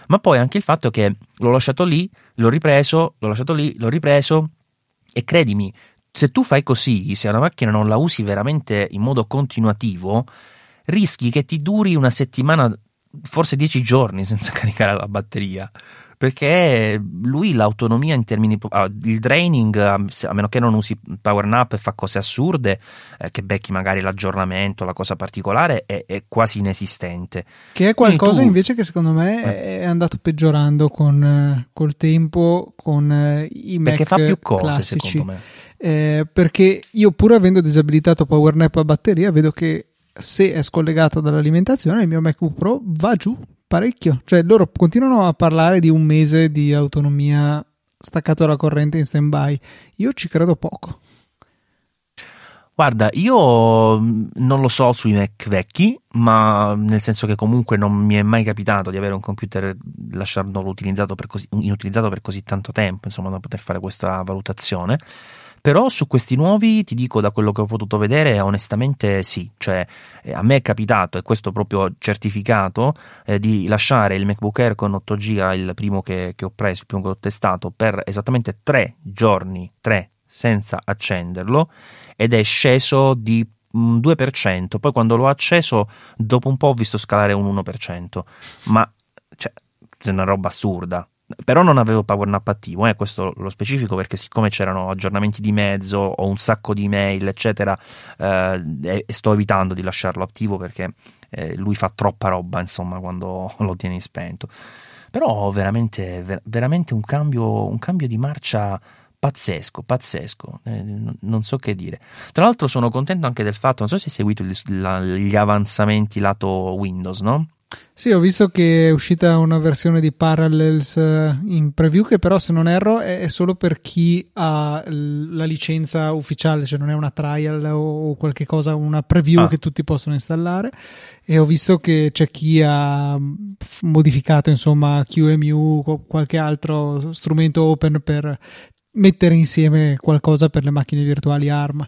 Ma poi anche il fatto che l'ho lasciato lì, l'ho ripreso, l'ho lasciato lì, l'ho ripreso e credimi, se tu fai così, se una macchina non la usi veramente in modo continuativo, rischi che ti duri una settimana, forse dieci giorni senza [laughs] caricare la batteria. Perché lui l'autonomia in termini. Ah, il draining, a meno che non usi power nap e fa cose assurde, eh, che becchi magari l'aggiornamento, la cosa particolare, è, è quasi inesistente. Che è qualcosa tu, invece che secondo me eh. è andato peggiorando con, eh, col tempo, con eh, i Mac Perché fa più cose, classici. secondo me. Eh, perché io, pur avendo disabilitato power nap a batteria, vedo che se è scollegato dall'alimentazione il mio MacBook Pro va giù parecchio. Cioè loro continuano a parlare di un mese di autonomia staccato dalla corrente in stand by. Io ci credo poco. Guarda, io mm, non lo so sui Mac vecchi, ma nel senso che comunque non mi è mai capitato di avere un computer lasciarlo utilizzato per così, inutilizzato per così tanto tempo, insomma, da poter fare questa valutazione. Però su questi nuovi ti dico da quello che ho potuto vedere onestamente sì, cioè eh, a me è capitato e questo proprio certificato eh, di lasciare il MacBook Air con 8 GB, il primo che, che ho preso, il primo che ho testato per esattamente 3 giorni, 3 senza accenderlo ed è sceso di un 2%, poi quando l'ho acceso dopo un po' ho visto scalare un 1%, ma cioè, è una roba assurda però non avevo power nap attivo, eh, questo lo specifico perché siccome c'erano aggiornamenti di mezzo o un sacco di mail eccetera eh, e sto evitando di lasciarlo attivo perché eh, lui fa troppa roba insomma quando [laughs] lo tieni spento però veramente, ver- veramente un, cambio, un cambio di marcia pazzesco, pazzesco, eh, non so che dire. Tra l'altro sono contento anche del fatto, non so se hai seguito gli, la, gli avanzamenti lato Windows, no? Sì, ho visto che è uscita una versione di Parallels eh, in preview che però se non erro è solo per chi ha la licenza ufficiale, cioè non è una trial o qualche cosa, una preview ah. che tutti possono installare e ho visto che c'è chi ha modificato insomma QEMU o qualche altro strumento open per mettere insieme qualcosa per le macchine virtuali ARM.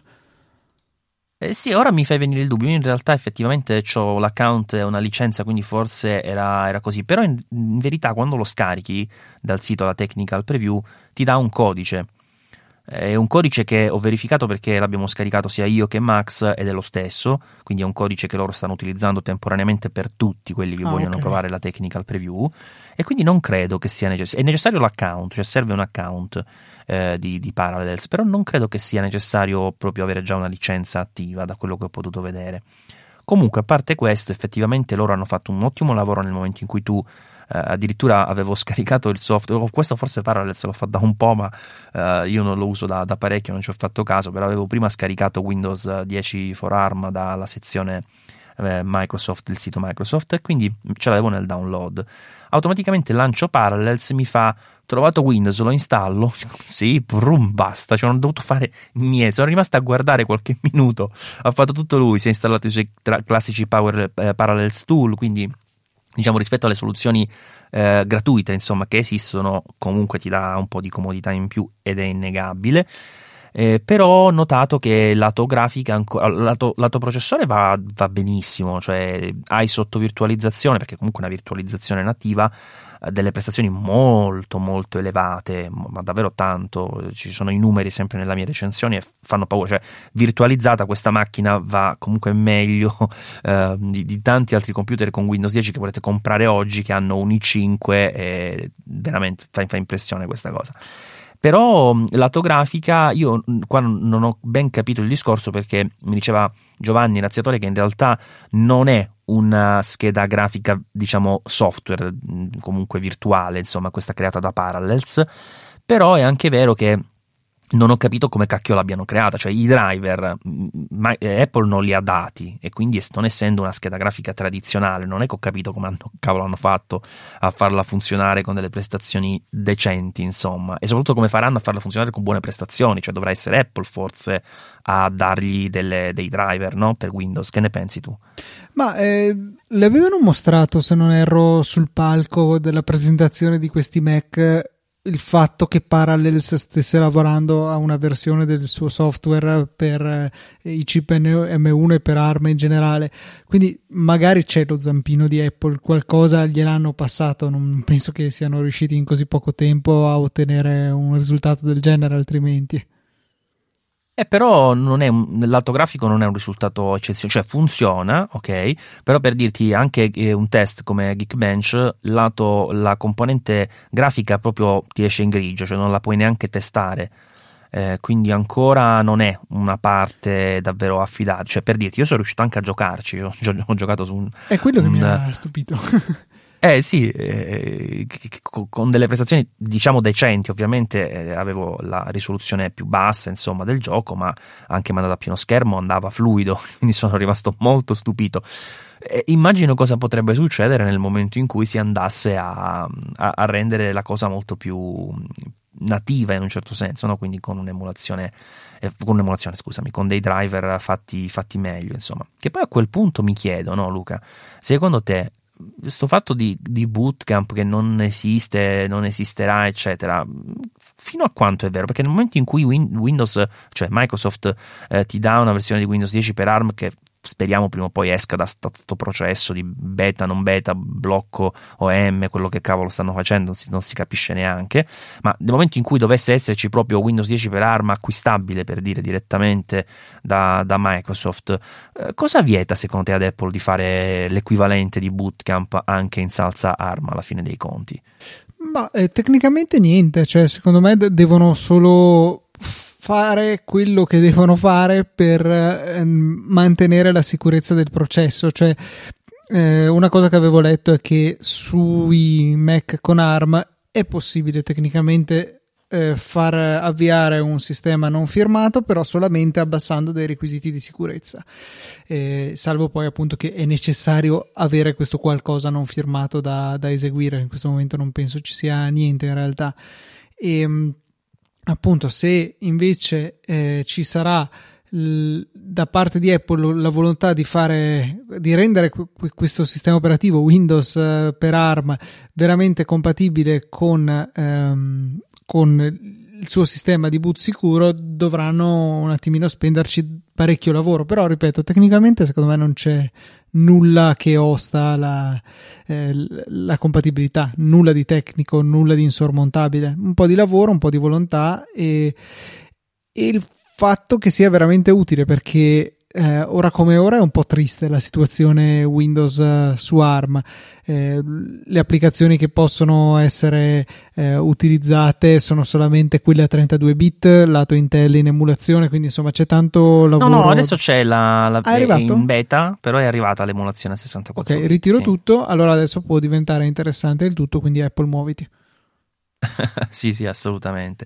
Eh sì, ora mi fai venire il dubbio. Io in realtà effettivamente ho l'account e una licenza, quindi forse era, era così. Però in, in, verità quando lo scarichi dal sito la technical preview ti dà un codice. È un codice che ho verificato perché l'abbiamo scaricato sia io che Max ed è lo stesso, quindi è un codice che loro stanno utilizzando temporaneamente per tutti quelli che ah, vogliono okay. provare la technical preview e quindi non credo che sia necessario. È necessario l'account, cioè serve un account eh, di, di, Parallels, però non credo che sia necessario proprio avere già una licenza attiva da quello che ho potuto vedere. Comunque, a parte questo, effettivamente loro hanno fatto un ottimo lavoro nel momento in cui tu addirittura avevo [laughs] scaricato il software, questo forse Parallels l'ho fatto da un po', ma uh, io non lo uso da, da, parecchio, non ci ho fatto caso, però avevo prima scaricato Windows 10 for ARM dalla sezione uh, Microsoft del sito Microsoft e quindi ce l'avevo nel download. Automaticamente lancio Parallels, mi fa trovato Windows, lo installo, [laughs] sì, brum, basta, cioè non ho dovuto fare niente, sono rimasto a guardare qualche [laughs] minuto, ha fatto tutto lui, si è installato i suoi tra- classici Power eh, Parallels Tool, quindi diciamo rispetto alle soluzioni eh, gratuite insomma che esistono comunque ti dà un po' di comodità in più ed è innegabile. Eh, però ho notato che lato grafica, lato, lato processore va, va, benissimo, cioè hai sotto virtualizzazione, perché comunque una virtualizzazione nativa, delle prestazioni molto molto elevate, ma davvero tanto, ci sono i numeri sempre nella mia recensione e fanno paura, cioè virtualizzata questa macchina va comunque meglio [laughs] eh, di, di, tanti altri computer con Windows 10 che potete comprare oggi che hanno un i5 e veramente fa, fa impressione questa cosa. Però lato grafica io qua non ho ben capito il discorso perché mi diceva Giovanni Razziatore che in realtà non è una scheda grafica diciamo software comunque virtuale insomma questa creata da Parallels. Però è anche vero che non ho capito come cacchio l'abbiano creata, cioè i driver ma, eh, Apple non li ha dati e quindi non essendo una scheda grafica tradizionale non è che ho capito come hanno, cavolo hanno fatto a farla funzionare con delle prestazioni decenti insomma e soprattutto come faranno a farla funzionare con buone prestazioni, cioè dovrà essere Apple forse a dargli delle, dei driver no? per Windows, che ne pensi tu? Ma eh, le avevano mostrato se non erro sul palco della presentazione di questi Mac il fatto che Parallels stesse lavorando a una versione del suo software per eh, i chip M1 e per ARM in generale. Quindi magari c'è lo zampino di Apple, qualcosa gliel'hanno passato. Non penso che siano riusciti in così poco tempo a ottenere un risultato del genere, altrimenti. Eh, però non è un, nel lato grafico non è un risultato eccezionale, cioè funziona, ok, però per dirti anche eh, un test come Geekbench, lato, la componente grafica proprio ti esce in grigio, cioè non la puoi neanche testare. Eh, quindi ancora non è una parte davvero affidabile. Cioè, per dirti, io sono riuscito anche a giocarci. [laughs] Ho, ho giocato su un. È quello un, che mi ha stupito. [laughs] Eh sì, eh, con delle prestazioni diciamo decenti, ovviamente eh, avevo la risoluzione più bassa insomma del gioco, ma anche mandato a pieno schermo andava fluido, [laughs] quindi sono rimasto molto stupito. Eh, immagino cosa potrebbe succedere nel momento in cui si andasse a, a, a rendere la cosa molto più nativa in un certo senso, no? quindi con un'emulazione, eh, con un'emulazione, scusami, con dei driver fatti, fatti meglio, insomma. Che poi a quel punto mi chiedo, no, Luca, secondo te questo fatto di, di, bootcamp che non esiste, non esisterà, eccetera, fino a quanto è vero? Perché nel momento in cui Win- Windows, cioè Microsoft, eh, ti dà una versione di Windows 10 per ARM che speriamo prima o poi esca da questo processo di beta, non beta, blocco OM, quello che cavolo stanno facendo, non si, non si, capisce neanche, ma nel momento in cui dovesse esserci proprio Windows 10 per ARM acquistabile, per dire direttamente da, da Microsoft, eh, cosa vieta secondo te ad Apple di fare l'equivalente di Bootcamp anche in salsa ARM alla fine dei conti? Ma eh, tecnicamente niente, cioè secondo me de- devono solo fare quello che devono fare per eh, mantenere la sicurezza del processo. Cioè, eh, una cosa che avevo letto è che sui Mac con ARM è possibile tecnicamente eh, far avviare un sistema non firmato, però solamente abbassando dei requisiti di sicurezza. Eh, salvo poi appunto che è necessario avere questo qualcosa non firmato da, da eseguire. In questo momento non penso ci sia niente in realtà. E, ehm, appunto se invece eh, ci sarà da parte di Apple la volontà di fare di rendere qu- questo sistema operativo Windows eh, per ARM veramente compatibile con, ehm, con il suo sistema di boot sicuro dovranno un attimino spenderci parecchio lavoro. Però ripeto tecnicamente secondo me non c'è nulla che osta la, eh, la, compatibilità, nulla di tecnico, nulla di insormontabile, un po' di lavoro, un po' di volontà e, e il fatto che sia veramente utile perché eh, ora come ora è un po' triste la situazione Windows uh, su ARM. Eh, le applicazioni che possono essere eh, utilizzate sono solamente quelle a 32 bit, lato Intel in emulazione, quindi insomma c'è tanto lavoro. No, no, adesso c'è la, la è in beta, però è arrivata l'emulazione a 64 Ok, bit, ritiro sì. tutto, allora adesso può diventare interessante il tutto, quindi Apple muoviti. [laughs] sì, sì, assolutamente.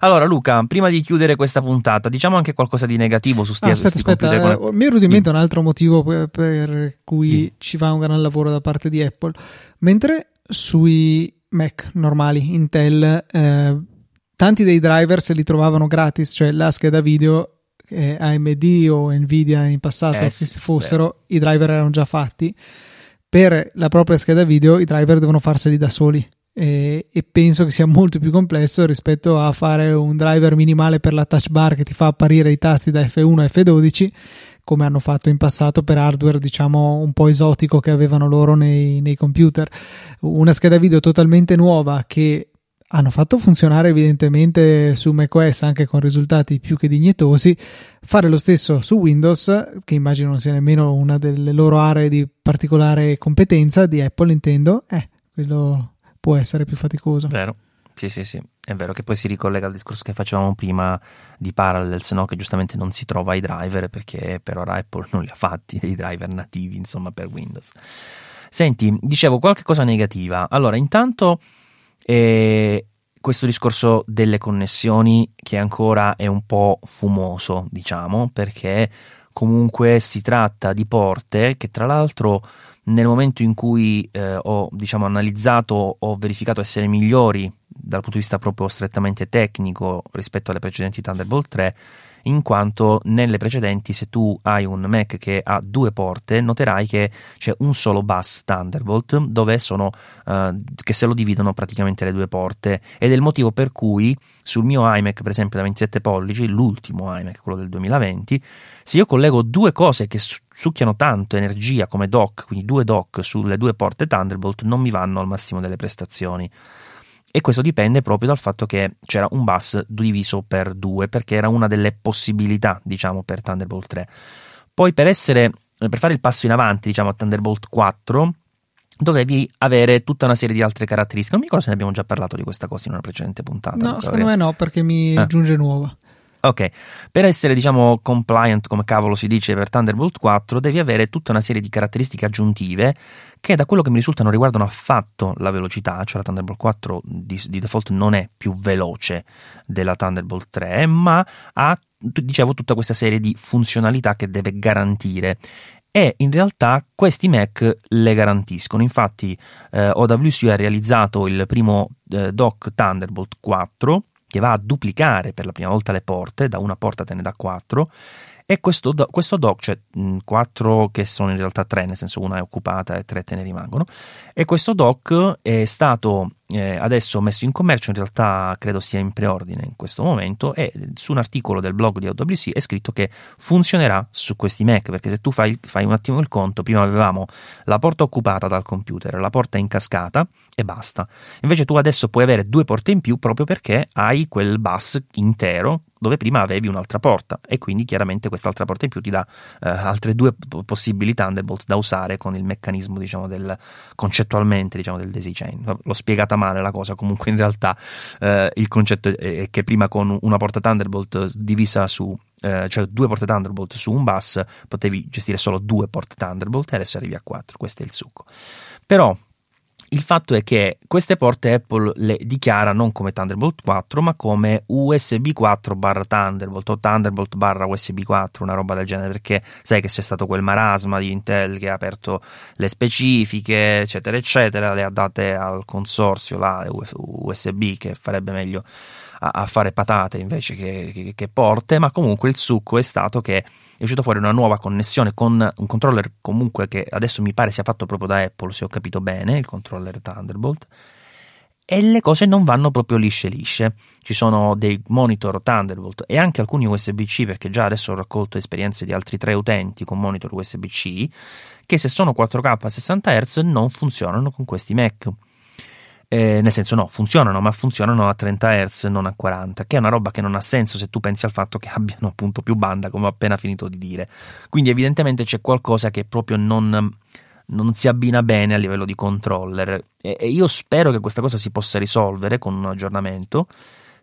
Allora, Luca, prima di chiudere questa puntata, diciamo anche qualcosa di negativo su sti, ah, aspetta, aspetta, con... Eh, mi è venuto in mente un altro motivo per, per cui sì. ci fa un gran lavoro da parte di Apple. Mentre sui Mac normali Intel, eh, tanti dei driver se li trovavano gratis, cioè la scheda video eh, AMD o Nvidia in passato, eh, che fossero, beh. i driver erano già fatti. Per la propria scheda video, i driver devono farseli da soli e, e, penso che sia molto più complesso rispetto a fare un driver minimale per la touch bar che ti fa apparire i tasti da F1 a F12 come hanno fatto in passato per hardware diciamo un po' esotico che avevano loro nei, nei computer una scheda video totalmente nuova che hanno fatto funzionare evidentemente su macOS anche con risultati più che dignitosi. Fare lo stesso su Windows, che immagino non sia nemmeno una delle loro aree di particolare competenza di Apple, intendo, eh, quello può essere più faticoso. Vero. Sì, sì, sì, è vero che poi si ricollega al discorso che facevamo prima di Parallels, no? che giustamente non si trova i driver perché per ora Apple [laughs] non li ha fatti, i driver nativi, insomma, per Windows. Senti, dicevo qualche cosa negativa. Allora, intanto eh, questo discorso delle connessioni che ancora è un po' fumoso, diciamo, perché comunque si tratta di porte che tra l'altro nel momento in cui eh, ho diciamo, analizzato, ho verificato essere migliori dal punto di vista proprio strettamente tecnico rispetto alle precedenti Thunderbolt 3, in quanto nelle precedenti se tu hai un Mac che ha due porte noterai che c'è un solo bus Thunderbolt dove sono uh, che se lo dividono praticamente le due porte ed è il motivo per cui sul mio iMac per esempio da 27 pollici l'ultimo iMac quello del 2020 se io collego due cose che succhiano tanto energia come dock, quindi due dock sulle due porte Thunderbolt, non mi vanno al massimo delle prestazioni. E questo dipende proprio dal fatto che c'era un bus diviso per due, perché era una delle possibilità, diciamo, per Thunderbolt 3. Poi per essere, per fare il passo in avanti, diciamo, a Thunderbolt 4, dovevi avere tutta una serie di altre caratteristiche. Non mi ricordo se ne abbiamo già parlato di questa cosa in una precedente puntata. No, secondo me no, perché mi ah. giunge nuova. Ok, per essere diciamo compliant come cavolo si dice per Thunderbolt 4 devi avere tutta una serie di caratteristiche aggiuntive che da quello che mi risulta non riguardano affatto la velocità, cioè la Thunderbolt 4 di, di default non è più veloce della Thunderbolt 3, ma ha dicevo tutta questa serie di funzionalità che deve garantire e in realtà questi Mac le garantiscono. Infatti eh, OWC ha realizzato il primo eh, dock Thunderbolt 4 che va a duplicare per la prima volta le porte, da una porta te ne dà quattro, e questo, questo dock, cioè quattro che sono in realtà tre, nel senso una è occupata e tre te ne rimangono, e questo dock è stato eh, adesso messo in commercio, in realtà credo sia in preordine in questo momento e su un articolo del blog di AWC è scritto che funzionerà su questi Mac, perché se tu fai, fai un attimo il conto, prima avevamo la porta occupata dal computer, la porta in cascata e basta. Invece tu adesso puoi avere due porte in più proprio perché hai quel bus intero dove prima avevi un'altra porta e quindi chiaramente quest'altra porta in più ti dà eh, altre due possibili Thunderbolt da usare con il meccanismo diciamo del concettualmente diciamo del daisy chain. L'ho spiegata male la cosa, comunque in realtà eh, il concetto è che prima con una porta Thunderbolt divisa su eh, cioè due porte Thunderbolt su un bus potevi gestire solo due porte Thunderbolt e adesso arrivi a quattro, questo è il succo. Però il fatto è che queste porte Apple le dichiara non come Thunderbolt 4, ma come USB 4 barra Thunderbolt o Thunderbolt barra USB 4, una roba del genere, perché sai che c'è stato quel marasma di Intel che ha aperto le specifiche, eccetera, eccetera, le ha date al consorzio là, USB che farebbe meglio a, a fare patate invece che, che, che porte, ma comunque il succo è stato che è uscito fuori una nuova connessione con un controller comunque che adesso mi pare sia fatto proprio da Apple, se ho capito bene, il controller Thunderbolt. E le cose non vanno proprio lisce lisce. Ci sono dei monitor Thunderbolt e anche alcuni USB-C, perché già adesso ho raccolto esperienze di altri tre utenti con monitor USB-C, che se sono 4K a 60 Hz non funzionano con questi Mac. Eh, nel senso no, funzionano, ma funzionano a 30 Hz, non a 40, che è una roba che non ha senso se tu pensi al fatto che abbiano appunto più banda, come ho appena finito di dire. Quindi evidentemente c'è qualcosa che proprio non, non si abbina bene a livello di controller e, e io spero che questa cosa si possa risolvere con un aggiornamento.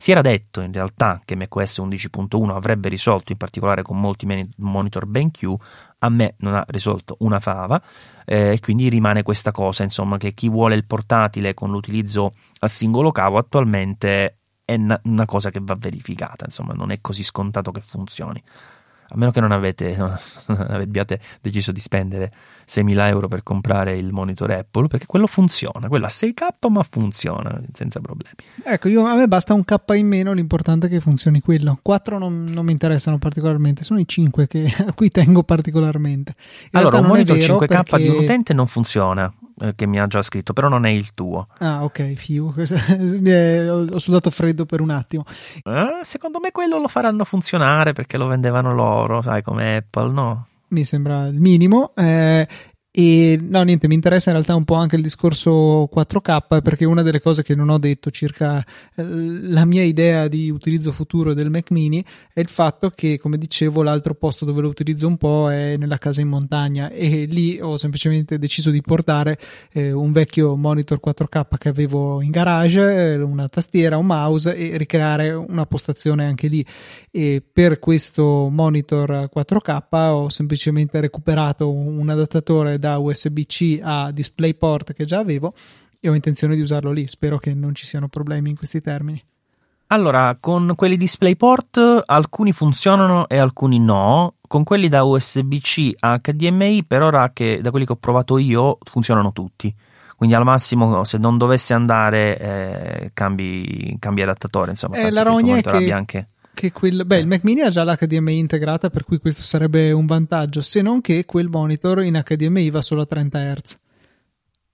Si era detto in realtà che macOS 11.1 avrebbe risolto, in particolare con molti monitor BenQ, a me non ha risolto una fava eh, e quindi rimane questa cosa, insomma, che chi vuole il portatile con l'utilizzo a singolo cavo attualmente è una cosa che va verificata, insomma, non è così scontato che funzioni. A meno che non, avete, [laughs] non abbiate deciso di spendere 6.000 euro per comprare il monitor Apple, perché quello funziona, quello a 6K ma funziona senza problemi. Ecco, io, a me basta un K in meno, l'importante è che funzioni quello. 4 non, non mi interessano particolarmente, sono i 5 che, [laughs] a cui tengo particolarmente. In allora, un monitor 5K perché... di un utente non funziona eh, che mi ha già scritto, però non è il tuo. Ah, ok, fiu. [laughs] ho sudato freddo per un attimo. Eh, secondo me quello lo faranno funzionare perché lo vendevano loro, sai, come Apple, no? Mi sembra il minimo. Eh, e no, niente, mi interessa in realtà un po' anche il discorso 4K perché una delle cose che non ho detto circa eh, la mia idea di utilizzo futuro del Mac mini è il fatto che, come dicevo, l'altro posto dove lo utilizzo un po' è nella casa in montagna e lì ho semplicemente deciso di portare eh, un vecchio monitor 4K che avevo in garage, eh, una tastiera, un mouse e ricreare una postazione anche lì. E per questo monitor 4K ho semplicemente recuperato un adattatore da USB-C a DisplayPort che già avevo e ho intenzione di usarlo lì. Spero che non ci siano problemi in questi termini. Allora, con quelli DisplayPort alcuni funzionano e alcuni no. Con quelli da USB-C a HDMI, per ora che da quelli che ho provato io, funzionano tutti. Quindi al massimo, se non dovesse andare, eh, cambi, cambi, adattatore. Insomma, eh, la rogna è che, anche... che quel, beh, il Mac Mini ha già l'HDMI integrata, per cui questo sarebbe un vantaggio. Se non che quel monitor in HDMI va solo a 30 Hz.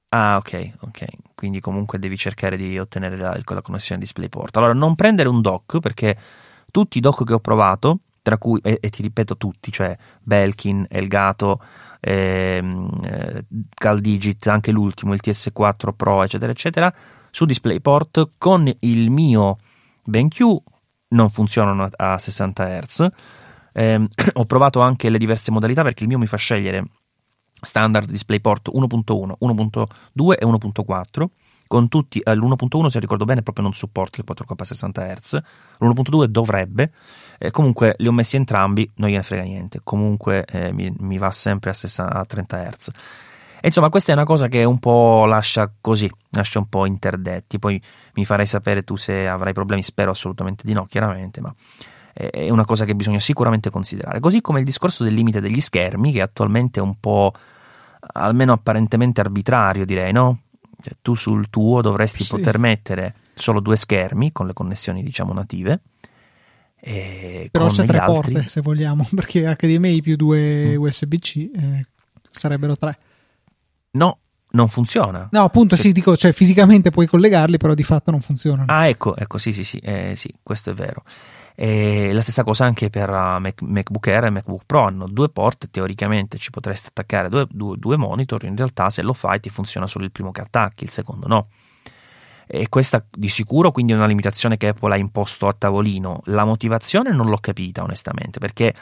Ah, ok, ok. Quindi comunque devi cercare di ottenere la, la connessione DisplayPort. Allora, non prendere un dock perché tutti i dock che ho provato, tra cui, e, e ti ripeto tutti, cioè Belkin, Elgato, ehm, eh, CalDigit, anche l'ultimo, il TS4 Pro, eccetera, eccetera, su DisplayPort con il mio BenQ non funzionano a 60 Hz. Eh, [clears throat] ho provato anche le diverse modalità perché il mio mi fa scegliere standard DisplayPort 1.1, 1.2 e 1.4 con tutti eh, l'1.1 se ricordo bene proprio non supporta il 4K a 60 Hz. L'1.2 dovrebbe. Eh, comunque li ho messi entrambi non gliene frega niente. Comunque eh, mi, mi, va sempre a, 60, a 30 Hz insomma questa è una cosa che un po' lascia così lascia un po' interdetti poi mi farai sapere tu se avrai problemi spero assolutamente di no chiaramente ma è una cosa che bisogna sicuramente considerare. Così come il discorso del limite degli schermi, che attualmente è un po' almeno apparentemente arbitrario, direi, no? Cioè, tu sul tuo dovresti sì. poter mettere solo due schermi con le connessioni, diciamo, native. Però c'è tre altri... porte se vogliamo, [laughs] perché HDMI più due mm. USB-C eh, sarebbero tre. No, non funziona. No, appunto, sì, dico, cioè fisicamente puoi collegarli, però di fatto non funzionano. Ah, ecco, ecco, sì, sì, sì, eh, sì questo è vero. E la stessa cosa anche per uh, Mac, MacBook Air e MacBook Pro hanno due porte, teoricamente ci potresti attaccare due, due, due monitor, in realtà se lo fai ti funziona solo il primo che attacchi, il secondo no. E questa di sicuro quindi è una limitazione che Apple ha imposto a tavolino. La motivazione non l'ho capita onestamente perché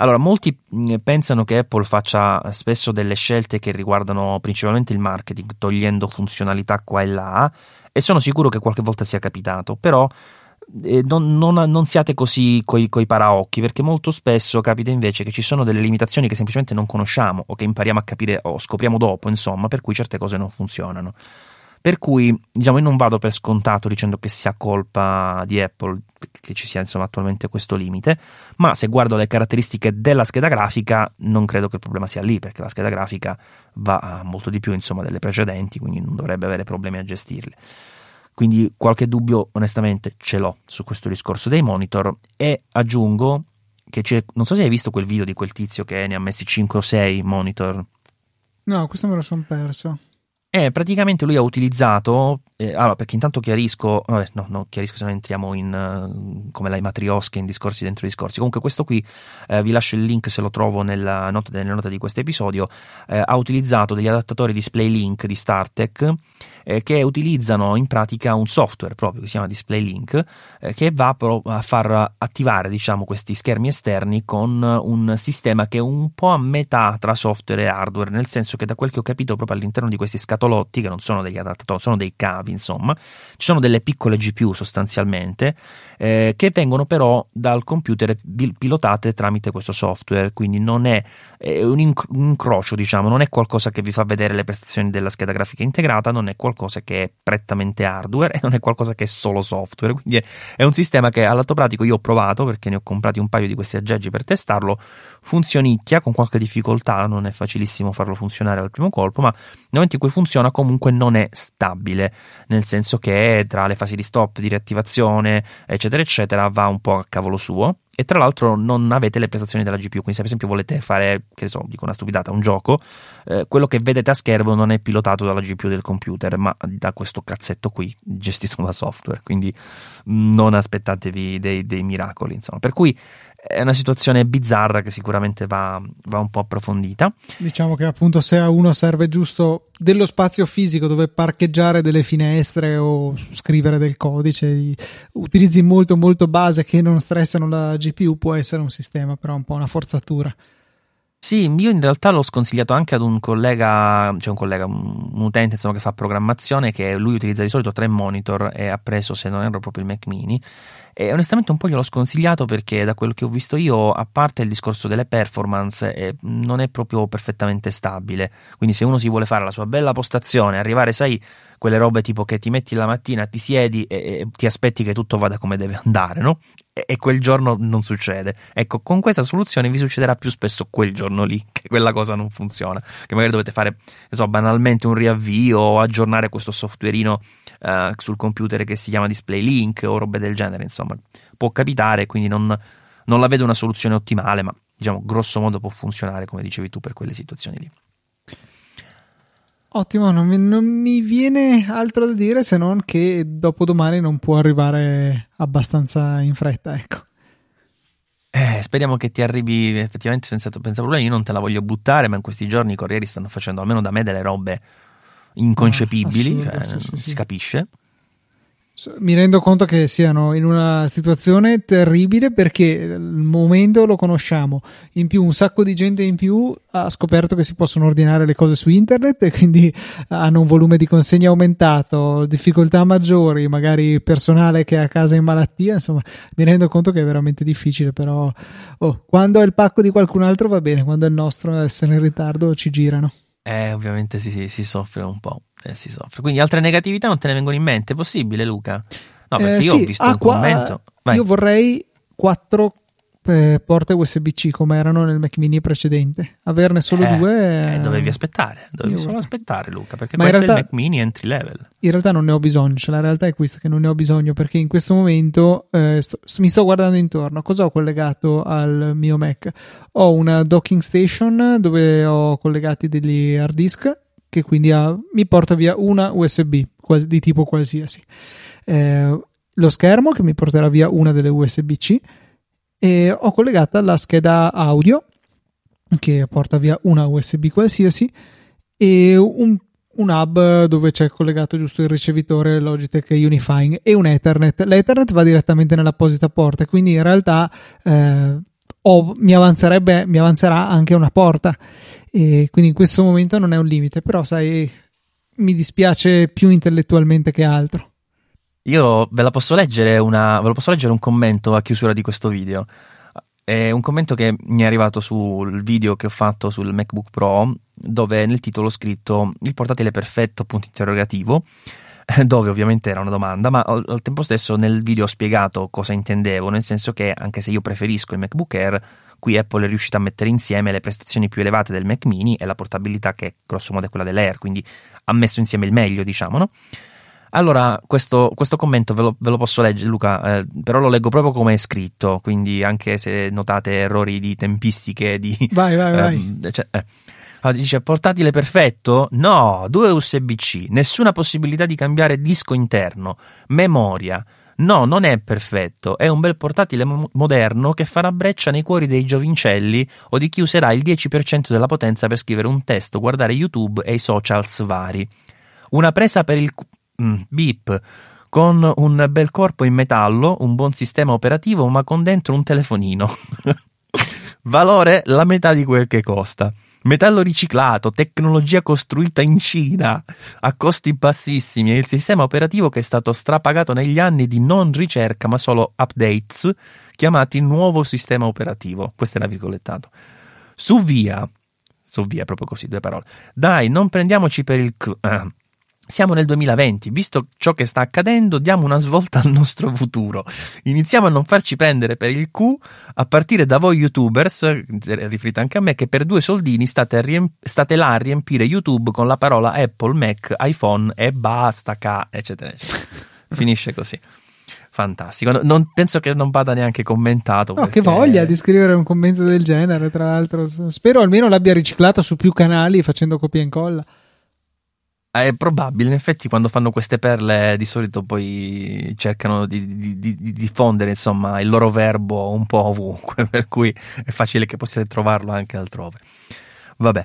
allora molti pensano che Apple faccia spesso delle scelte che riguardano principalmente il marketing, togliendo funzionalità qua e là e sono sicuro che qualche volta sia capitato, però eh, non, non, non, siate così coi, coi paraocchi, perché molto spesso capita invece che ci sono delle limitazioni che semplicemente non conosciamo o che impariamo a capire o scopriamo dopo, insomma, per cui certe cose non funzionano. Per cui, diciamo, io non vado per scontato dicendo che sia colpa di Apple che ci sia insomma attualmente questo limite, ma se guardo le caratteristiche della scheda grafica, non credo che il problema sia lì, perché la scheda grafica va molto di più insomma delle precedenti, quindi non dovrebbe avere problemi a gestirle. Quindi qualche dubbio onestamente ce l'ho su questo discorso dei monitor e aggiungo che c'è, non so se hai visto quel video di quel tizio che ne ha messi 5 o 6 monitor. No, questo me lo sono perso. Eh, praticamente lui ha utilizzato, eh, allora perché intanto chiarisco, vabbè, no, no, chiarisco se non entriamo in, uh, come la matriosca in discorsi dentro discorsi, comunque questo qui, eh, vi lascio il link se lo trovo nella nota, nelle note di questo episodio, eh, ha utilizzato degli adattatori display link di StarTech eh, che utilizzano in pratica un software proprio che si chiama DisplayLink eh, che va a far attivare diciamo, questi schermi esterni con un sistema che è un po' a metà tra software e hardware, nel senso che da quel che ho capito proprio all'interno di questi scatolotti, che non sono degli adattatori, sono dei cavi, insomma, ci sono delle piccole GPU sostanzialmente eh, che vengono però dal computer pilotate tramite questo software, quindi non è, è un incrocio, diciamo, non è qualcosa che vi fa vedere le prestazioni della scheda grafica integrata, non è qualcosa che è prettamente hardware e [laughs] non è qualcosa che è solo software, quindi è, è un sistema che all'atto pratico io ho provato perché ne ho comprati un paio di questi aggeggi per testarlo, funzionicchia con qualche difficoltà, non è facilissimo farlo funzionare al primo colpo, ma nel momento in cui funziona comunque non è stabile, nel senso che tra le fasi di stop, di riattivazione, eccetera, eccetera, va un po' a cavolo suo e tra l'altro non avete le prestazioni della GPU, quindi se per esempio volete fare, che so, dico una stupidata, un gioco, eh, quello che vedete a schermo non è pilotato dalla GPU del computer, ma da questo cazzetto qui gestito da software, quindi non aspettatevi dei, dei miracoli, insomma. Per cui è una situazione bizzarra che sicuramente va, va, un po' approfondita. Diciamo che appunto se a uno serve giusto dello spazio fisico dove parcheggiare delle finestre o scrivere del codice, utilizzi molto molto base che non stressano la GPU, può essere un sistema, però un po' una forzatura. Sì, io in realtà l'ho sconsigliato anche ad un collega, cioè un collega, un utente insomma, che fa programmazione, che lui utilizza di solito tre monitor e ha preso, se non erro, proprio il Mac mini e onestamente un po' gliel'ho sconsigliato perché da quello che ho visto io, a parte il discorso delle performance, eh, non è proprio perfettamente stabile. Quindi se uno si vuole fare la sua bella postazione, arrivare, sai, quelle robe tipo che ti metti la mattina, ti siedi e, e ti aspetti che tutto vada come deve andare, no? E, e, quel giorno non succede. Ecco, con questa soluzione vi succederà più spesso quel giorno lì che quella cosa non funziona. Che magari dovete fare, so, banalmente un riavvio o aggiornare questo softwareino uh, sul computer che si chiama Display Link o robe del genere, insomma. Può capitare, quindi non, non la vedo una soluzione ottimale, ma diciamo grosso modo può funzionare, come dicevi tu, per quelle situazioni lì. Ottimo, non mi, non mi, viene altro da dire se non che dopodomani non può arrivare abbastanza in fretta, ecco. Eh, speriamo che ti arrivi effettivamente senza, senza problemi. Io non te la voglio buttare, ma in questi giorni i corrieri stanno facendo, almeno da me, delle robe inconcepibili, ah, cioè, sì, sì, si sì. capisce mi rendo conto che siano in una situazione terribile perché il momento lo conosciamo. In più, un sacco di gente in più ha scoperto che si possono ordinare le cose su internet e quindi hanno un volume di consegna aumentato, difficoltà maggiori, magari personale che è a casa in malattia. Insomma, mi rendo conto che è veramente difficile. Però, oh, quando è il pacco di qualcun altro va bene, quando è il nostro, essere in ritardo ci girano. Eh, ovviamente si, si soffre un po' eh, si soffre. Quindi altre negatività non te ne vengono in mente? Possibile, Luca? No, perché eh, io sì. ho visto ah, un qua, commento. Vai. Io vorrei quattro eh, porte USB-C come erano nel Mac mini precedente. Averne solo eh, due. Eh, dovevi aspettare, dovevi solo aspettare, Luca, perché Ma questo realtà, è il Mac mini entry level. In realtà non ne ho bisogno. Cioè, la realtà è questa: che non ne ho bisogno perché in questo momento eh, sto, mi sto guardando intorno. Cosa ho collegato al mio Mac? Ho una docking station dove ho collegati degli hard disk che quindi ha, mi porta via una USB quasi, di tipo qualsiasi. Eh, lo schermo che mi porterà via una delle USB-C e ho collegata la scheda audio che porta via una USB qualsiasi e un, un hub dove c'è collegato giusto il ricevitore Logitech Unifying e un Ethernet. L'Ethernet va direttamente nell'apposita porta, quindi in realtà eh, ho, mi, mi avanzerà anche una porta e quindi in questo momento non è un limite, però sai, mi dispiace più intellettualmente che altro. Io ve la posso leggere una, ve posso leggere un commento a chiusura di questo video. È un commento che mi è arrivato sul video che ho fatto sul MacBook Pro, dove nel titolo ho scritto il portatile perfetto, punto interrogativo, [laughs] dove ovviamente era una domanda, ma al, al tempo stesso nel video ho spiegato cosa intendevo, nel senso che anche se io preferisco il MacBook Air, Qui Apple è riuscita a mettere insieme le prestazioni più elevate del Mac mini e la portabilità che grosso modo è quella dell'Air, quindi ha messo insieme il meglio, diciamo, no? Allora, questo, questo commento ve lo, ve lo, posso leggere, Luca, eh, però lo leggo proprio come è scritto, quindi anche se notate errori di tempistiche, di... Vai, vai, vai. Eh, cioè, eh. Allora, dice portatile perfetto? No, due USB-C, nessuna possibilità di cambiare disco interno, memoria, No, non è perfetto, è un bel portatile mo- moderno che farà breccia nei cuori dei giovincelli o di chi userà il 10% della potenza per scrivere un testo, guardare YouTube e i socials vari. Una presa per il mm, beep con un bel corpo in metallo, un buon sistema operativo, ma con dentro un telefonino. [laughs] Valore la metà di quel che costa. Metallo riciclato, tecnologia costruita in Cina a costi bassissimi e il sistema operativo che è stato strapagato negli anni di non ricerca ma solo updates chiamati nuovo sistema operativo. Questo è la virgolettato. Su via, su via proprio così, due parole. Dai, non prendiamoci per il... Cl- uh, siamo nel 2020, visto ciò che sta accadendo, diamo una svolta al nostro futuro. Iniziamo a non farci prendere per il Q a partire da voi youtubers, riferite anche a me, che per due soldini state, riemp- state là a riempire YouTube con la parola Apple, Mac, iPhone e basta, ca, eccetera, eccetera. Finisce così. Fantastico, non, penso che non vada neanche commentato. No, perché... che voglia di scrivere un commento del genere, tra l'altro. Spero almeno l'abbia riciclato su più canali facendo copia e incolla. È probabile, in effetti quando fanno queste perle di solito poi cercano di, di, di, di, diffondere insomma il loro verbo un po' ovunque, [laughs] per cui è facile che possiate trovarlo anche altrove. Vabbè.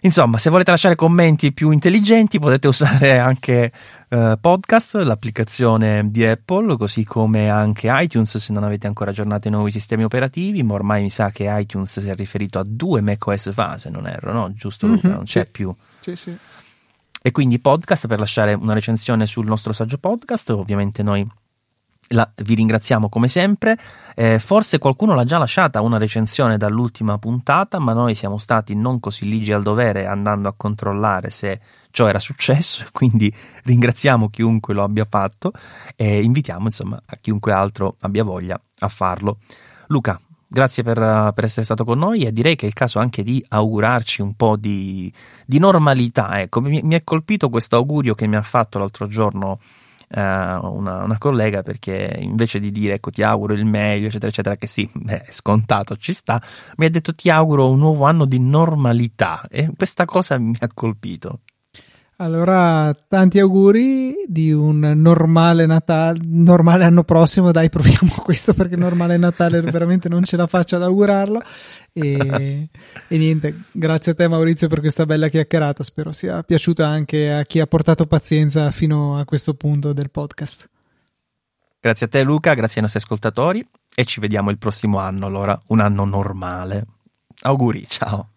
Insomma, se volete lasciare commenti più intelligenti potete usare anche eh, podcast, l'applicazione di Apple, così come anche iTunes se non avete ancora aggiornato i nuovi sistemi operativi, ma ormai mi sa che iTunes si è riferito a due macOS fase, non erro, no? Giusto Luca? Mm-hmm, non c'è sì. più. Sì, sì e quindi podcast per lasciare una recensione sul nostro saggio podcast. Ovviamente noi la, vi ringraziamo come sempre. Eh, forse qualcuno l'ha già lasciata una recensione dall'ultima puntata, ma noi siamo stati non così ligi al dovere andando a controllare se ciò era successo. [laughs] Quindi ringraziamo chiunque lo abbia fatto e invitiamo insomma a chiunque altro abbia voglia a farlo. Luca, grazie per, per, essere stato con noi e direi che è il caso anche di augurarci un po' di, di normalità. Ecco, mi, mi, è colpito questo augurio che mi ha fatto l'altro giorno eh, una, una, collega perché invece di dire ecco ti auguro il meglio eccetera eccetera che sì, è scontato, ci sta, mi ha detto ti auguro un nuovo anno di normalità e questa cosa mi ha colpito. Allora, tanti auguri di un normale Natale, normale anno prossimo. Dai, proviamo [laughs] questo perché normale Natale veramente non ce la faccio ad augurarlo. E, e, niente, grazie a te Maurizio per questa bella chiacchierata. Spero sia piaciuta anche a chi ha portato pazienza fino a questo punto del podcast. Grazie a te Luca, grazie ai nostri ascoltatori e ci vediamo il prossimo anno, allora un anno normale. Auguri, ciao.